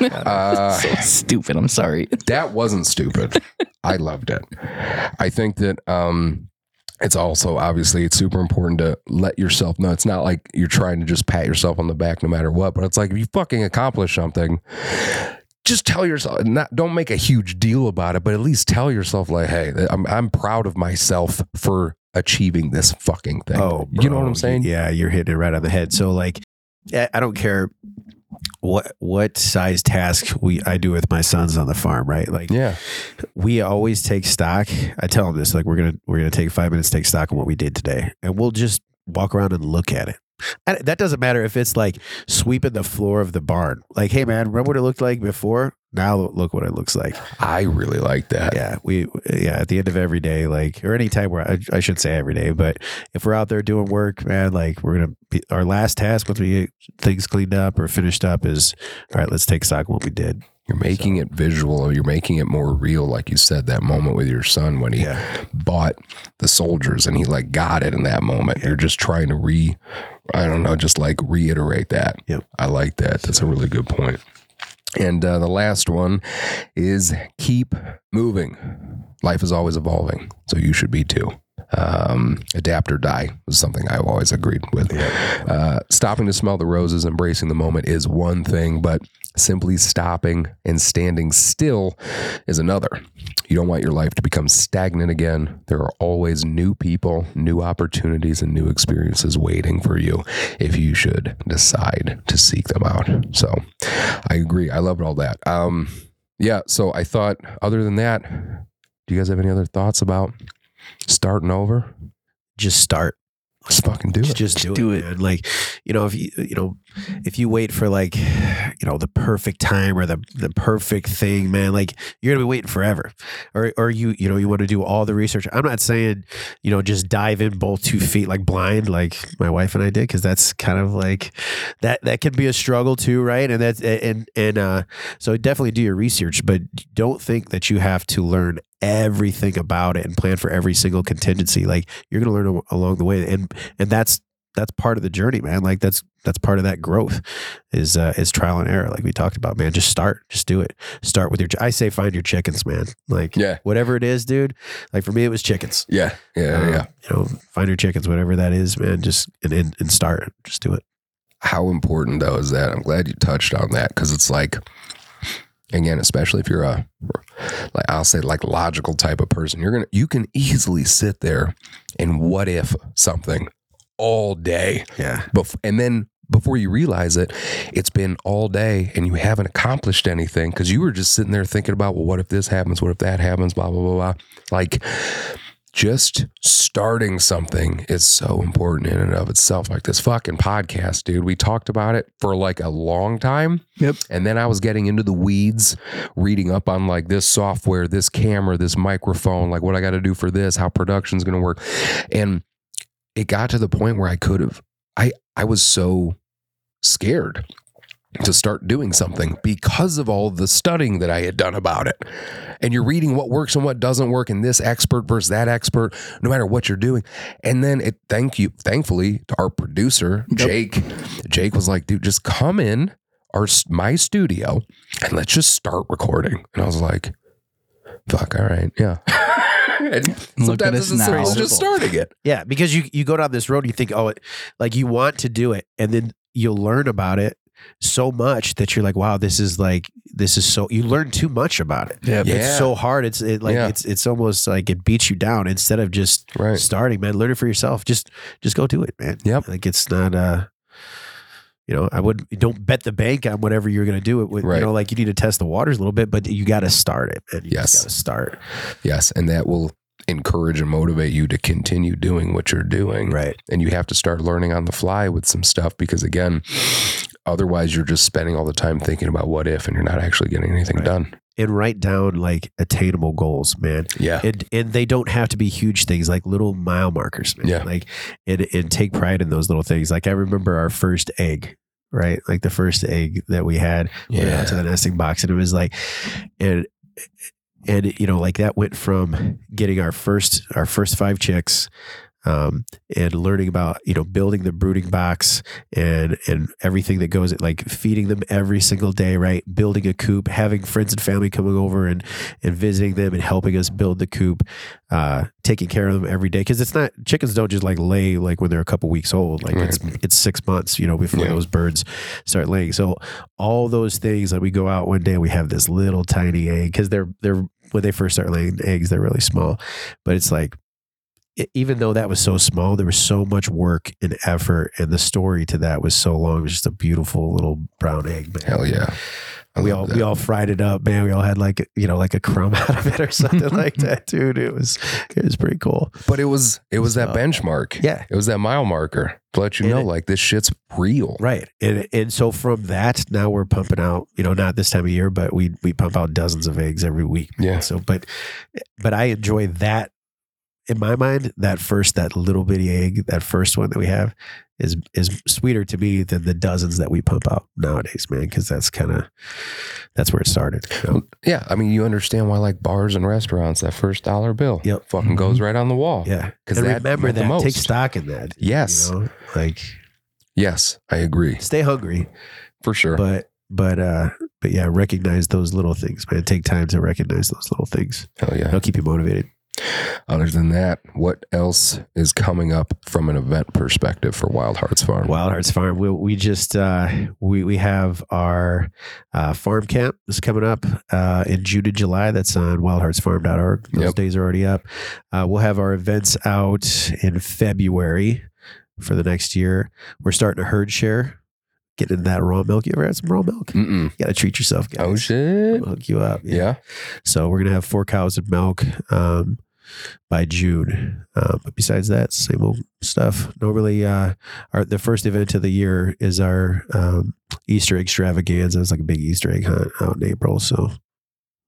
*laughs* Uh, so stupid. I'm sorry. that wasn't stupid. I loved it. I think that um it's also obviously it's super important to let yourself know. It's not like you're trying to just pat yourself on the back no matter what, but it's like if you fucking accomplish something, just tell yourself not don't make a huge deal about it, but at least tell yourself like, hey, I'm I'm proud of myself for achieving this fucking thing. Oh, you know what I'm saying? Yeah, you're hitting it right on the head. So like, I don't care what what size task we I do with my sons on the farm, right? Like Yeah. we always take stock. I tell them this, like we're gonna we're gonna take five minutes, take stock on what we did today, and we'll just walk around and look at it. And that doesn't matter if it's like sweeping the floor of the barn. Like, hey man, remember what it looked like before? Now look what it looks like. I really like that. Yeah, we yeah at the end of every day, like or any time where I, I should say every day, but if we're out there doing work, man, like we're gonna be our last task once we get things cleaned up or finished up is all right. Let's take stock of what we did. You're making it visual. You're making it more real, like you said. That moment with your son when he Yeah. bought the soldiers and he like got it in that moment. You're just trying to re, I don't know, just like reiterate that. Yep. I like that. That's a really good point. And uh, the last one is keep moving. Life is always evolving, so you should be too. Um, adapt or die was something I've always agreed with. Uh, stopping to smell the roses, embracing the moment is one thing, but simply stopping and standing still is another. You don't want your life to become stagnant again. There are always new people, new opportunities, and new experiences waiting for you if you should decide to seek them out. So I agree. I loved all that. Um, yeah. So I thought, other than that, do you guys have any other thoughts about starting over? Just start. Let's fucking do it. Just do, do it, it. man. Like, you know, if you you know, if you wait for like, you know, the perfect time or the the perfect thing, man, like you're gonna be waiting forever. Or or you you know you want to do all the research. I'm not saying you know just dive in both two feet like blind like my wife and I did because that's kind of like that that can be a struggle too, right? And that's and and uh, so definitely do your research, but don't think that you have to learn everything about it and plan for every single contingency. Like you're gonna learn along the way, and and that's that's part of the journey, man. Like that's that's part of that growth is uh, is trial and error, like we talked about, man. Just start, just do it. Start with your. I say find your chickens, man. Like Yeah. whatever it is, dude. Like for me, it was chickens. Yeah. Yeah. Um, yeah. You know, find your chickens, whatever that is, man. Just and and, and start. Just do it. how important though is that? I'm glad you touched on that because it's like, again, especially if you're a, like I'll say like logical type of person, you're gonna you can easily sit there and what if something all day, Yeah. bef- and then before you realize it, it's been all day and you haven't accomplished anything because you were just sitting there thinking about, well, what if this happens? What if that happens? Blah blah blah blah. Like just starting something is so important in and of itself. Like this fucking podcast, dude. We talked about it for like a long time. Yep. And then I was getting into the weeds, reading up on like this software, this camera, this microphone, like what I got to do for this, how production's going to work. And it got to the point where I could have, I, I was so scared to start doing something because of all the studying that I had done about it. And you're reading what works and what doesn't work, and this expert versus that expert, no matter what you're doing. And then it, thank you, thankfully, to our producer, Jake. Jake was like, dude, just come in our my studio and let's just start recording. And I was like, fuck, all right, yeah. *laughs* and Look at sometimes us it's as simple as just starting it. Yeah, because you you go down this road, and you think, oh, it, like you want to do it, and then you'll learn about it so much that you're like, wow, this is like this is so you learn too much about it. Yeah. Yeah. It's so hard. It's it, like Yeah. it's it's almost like it beats you down instead of just Right. starting, man. Learn it for yourself. Just just go do it, man. Yep. Like it's not uh you know, I would don't bet the bank on whatever you're going to do it with. Right. You know, like you need to test the waters a little bit, but you got to start it. Man. You Yes. got to start. Yes. And that will encourage and motivate you to continue doing what you're doing. Right. And you have to start learning on the fly with some stuff because, again, otherwise you're just spending all the time thinking about what if and you're not actually getting anything Right. done. And write down like attainable goals, man. Yeah. and and they don't have to be huge things like little mile markers man. Yeah. like and, and take pride in those little things like i remember our first egg right like the first egg that we had we went out to the nesting box and it was like and and you know like that went from getting our first our first five chicks um, and learning about you know building the brooding box and and everything that goes like feeding them every single day right? Building a coop having friends and family coming over and and visiting them and helping us build the coop uh taking care of them every day. Because it's not chickens don't just like lay like when they're a couple weeks old. Like it's it's six months you know before Yeah. those birds start laying. So all those things that we go out one day and we have this little tiny egg because they're they're when they first start laying eggs they're really small but it's like even though that was so small, there was so much work and effort, and the story to that was so long. It was just a beautiful little brown egg. Man. Hell yeah. I we all that. we all fried it up, man. We all had like you know like a crumb *laughs* out of it or something like *laughs* that, dude. It was it was pretty cool. But it was it was that benchmark. Yeah. It was that mile marker to let you And know it- like this shit's real. Right. And and so from that, now we're pumping out, you know, not this time of year, but we we pump out dozens of eggs every week. Yeah. So but but I enjoy that in my mind, that first, that little bitty egg, that first one that we have is, is sweeter to me than the dozens that we pump out nowadays, man. Cause that's kind of, that's where it started. you know? Yeah, I mean, you understand why like bars and restaurants that first dollar bill, Yep. fucking goes right on the wall. Yeah, because that remember meant the that. Take stock in that. Yes. You know? Like Yes, I agree stay hungry, for sure. but, but, uh, but yeah, recognize those little things, man. Take time to recognize those little things. oh yeah. It'll keep you motivated. Other than that, what else is coming up from an event perspective for Wild Harts Farm? Wild Harts Farm. We, we just uh, we we have our uh, farm camp is coming up uh, in June and July. That's on wildhartsfarm.org. Those Yep. days are already up. Uh, we'll have our events out in February for the next year. We're starting a herd share. Getting into that raw milk. You ever had some raw milk? You Mm-mm. got to treat yourself, guys. Oh shit! I'll hook you up. Yeah. So we're gonna have four cows of milk um, by June. Uh, but besides that, same old stuff. Normally, uh, our the first event of the year is our um, Easter extravaganza. It's like a big Easter egg hunt out in April. So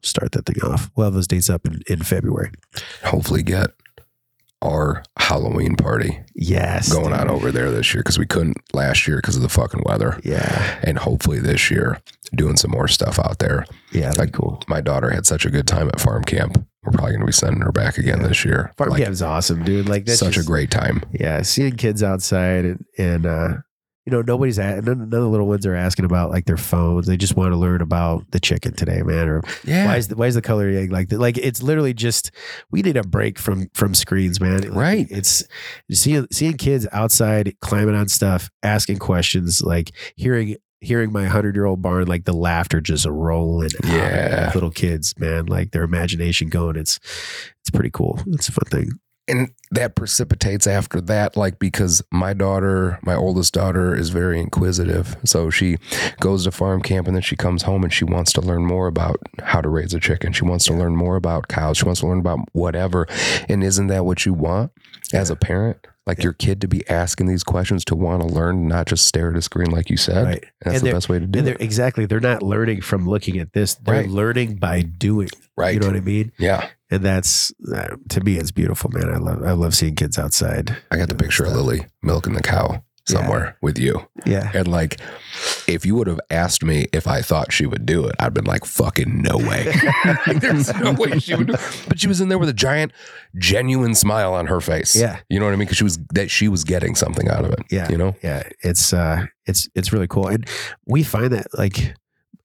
start that thing off. We'll have those dates up in, in February. Hopefully, get our Halloween party Yes, going on over there this year because we couldn't last year because of the fucking weather, Yeah, and hopefully this year doing some more stuff out there. yeah, Like cool. my daughter had such a good time at farm camp. We're probably going to be sending her back again this year. Farm Like, camp's awesome, dude. Like that's such just- a great time. yeah, seeing kids outside and and uh, you know nobody's at, none, none of the little ones are asking about like their phones. They just want to learn about the chicken today, man, or Yeah. why is the, why is the color egg like that? Like it's literally just we need a break from from screens, man. Like, Right. It's seeing seeing kids outside climbing on stuff, asking questions, like hearing hearing my hundred year old barn, like the laughter just rolling. Yeah. little kids, man, like their imagination going. It's it's pretty cool. It's a fun thing. and that precipitates after that like because my daughter my oldest daughter is very inquisitive so she goes to farm camp and then she comes home and she wants to learn more about how to raise a chicken she wants to learn more about cows she wants to learn about whatever and isn't that what you want as a parent like your kid to be asking these questions to want to learn not just stare at a screen like you said Right. that's And the best way to do And it exactly they're not learning from looking at this. They're Right. learning by doing. right You know what I mean? yeah And that's uh, to me, it's beautiful, man. I love I love seeing kids outside. i got the picture of lily milking the cow somewhere with you Yeah, And like, if you would have asked me if I thought she would do it, I'd been like, fucking no way. *laughs* Like, There's no way she would do it. But she was in there with a giant, genuine smile on her face. Yeah. You know what I mean? Because she was that she was getting something out of it. Yeah. You know? yeah. It's uh, it's it's really cool, and we find that like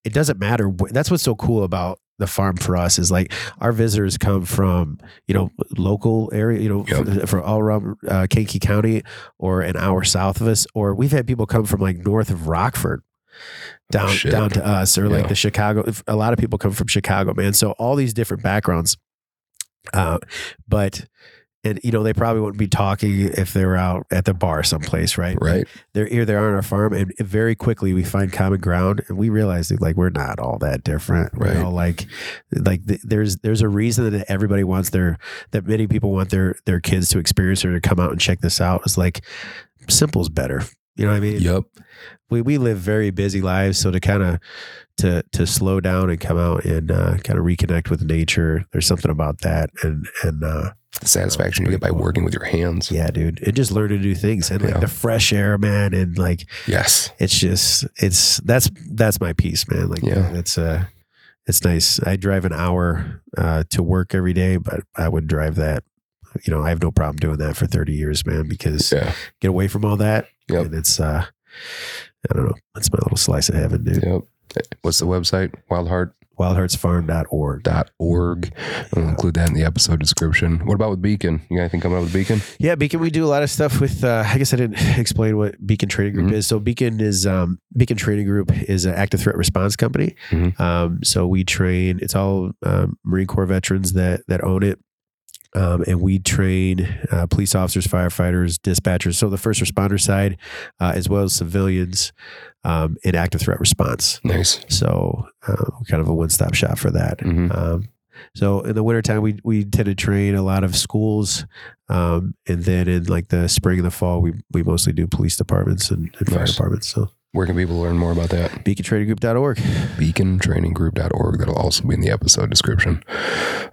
it doesn't matter. That's what's so cool about the farm for us is like our visitors come from you know local area you know Yep. from, from all around uh, Kankakee County or an hour south of us or we've had people come from like north of Rockford down Oh, down to us or Yeah. like the Chicago a lot of people come from Chicago man so all these different backgrounds uh but and you know they probably wouldn't be talking if they were out at the bar someplace right Right. they're here they are on our farm and very quickly we find common ground and we realize that like we're not all that different Right. we're all like like th- there's there's a reason that everybody wants their that many people want their their kids to experience or to come out and check this out it's like simple's better you know what i mean Yep. we we live very busy lives so to kind of to to slow down and come out and uh, kind of reconnect with nature there's something about that and and uh The satisfaction you get by working with your hands. yeah dude and just learn to do things and like Yeah. the fresh air man and like Yes. it's just it's that's that's my piece man like Yeah. it's uh it's nice i drive an hour uh to work every day but i would drive that you know i have no problem doing that for 30 years man because Yeah. get away from all that Yep. and it's uh i don't know it's my little slice of heaven dude Yep. What's the website? Wildhart.org. wildhartsfarm.org I'll include that in the episode description. What about with Beacon? You got anything coming up with Beacon? Yeah, Beacon. We do a lot of stuff with. Uh, I guess I didn't *laughs* explain what Beacon Training Group Mhm. is. So Beacon is um, Beacon Training Group is an active threat response company. Mhm. Um, so we train. It's all um, Marine Corps veterans that that own it. Um, and we train uh, police officers, firefighters, dispatchers, so the first responder side, uh, as well as civilians um, in active threat response. Nice. So, uh, kind of a one stop shop for that. Mhm. Um, so in the wintertime, we we tend to train a lot of schools, um, and then in like the spring and the fall, we we mostly do police departments and, and fire departments. So Where can people learn more about that? BeaconTradingGroup.org. beacontraininggroup.org. That'll also be in the episode description.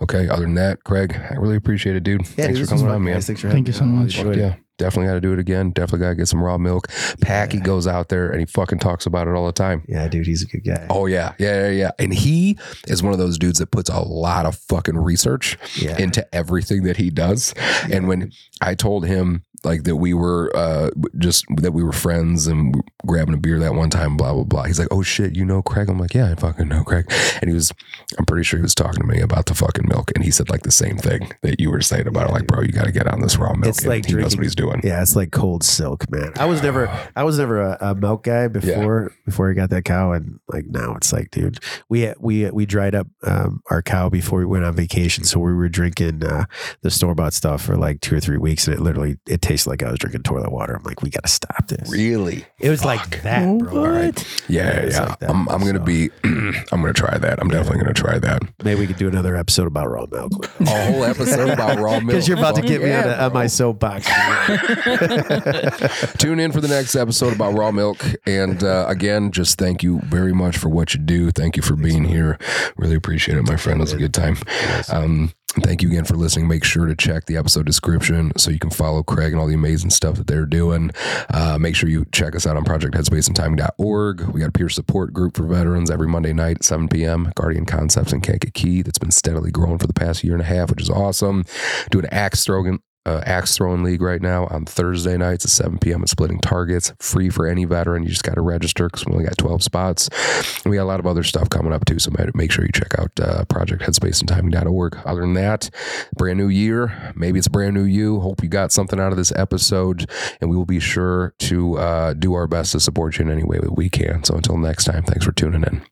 Okay. Other than that, Craig, I really appreciate it, dude. Yeah, Thanks dude, for this was coming fun, on, man. guys. Thanks for Thank you so much. Yeah, definitely got to do it again. Definitely got to get some raw milk. Packy Yeah. goes out there and he fucking talks about it all the time. Yeah, dude, he's a good guy. Oh yeah, yeah, yeah, yeah. And he is one of those dudes that puts a lot of fucking research yeah. into everything that he does. And when I told him like that we were uh just that we were friends and grabbing a beer that one time, blah blah blah. He's like, "Oh shit, you know Craig?" I'm like, "Yeah, I fucking know Craig." And he was, I'm pretty sure he was talking to me about the fucking milk, and he said like the same thing that you were saying about it. Like, bro, you got to get on this raw milk. It's And like he knows what he's doing. Yeah, it's like cold silk, man. I was never, *sighs* I was never a, a milk guy before before I got that cow, and like now it's like, dude, we we we dried up um, our cow before we went on vacation, so we were drinking uh, the store bought stuff for like two or three weeks, and it literally it tasted like I was drinking toilet water. I'm like, we got to stop this. Really? It was Fuck. like that, bro. What? All right. Yeah, Yeah, yeah. like that. I'm, I'm gonna So- be. *clears throat* I'm gonna try that. I'm definitely gonna try that. Maybe we could do another episode about raw milk *laughs* A whole episode about raw *laughs* milk. because you're about to Fuck get me on, yeah, a, on bro. my soapbox. *laughs* Tune in for the next episode about raw milk. And uh, again, just thank you very much for what you do. Thank you for being here. Really appreciate it, my friend. It was a good time. Um, thank you again for listening. Make sure to check the episode description so you can follow Craig and all the amazing stuff that they're doing. Uh, make sure you check us out on projectheadspaceandtiming.org. We got a peer support group for veterans every Monday night at 7 p.m. Guardian Concepts in Kankakee that's been steadily growing for the past year and a half, which is awesome. Doing axe throwing uh, axe throwing league right now on Thursday nights at 7 p.m. at Splitting Targets. Free for any veteran. You just got to register because we only got 12 spots. And we got a lot of other stuff coming up too. So make sure you check out uh, projectheadspaceandtiming.org. Other than that, brand new year. Maybe it's brand new you. Hope you got something out of this episode. And we will be sure to uh, do our best to support you in any way that we can. So until next time, thanks for tuning in.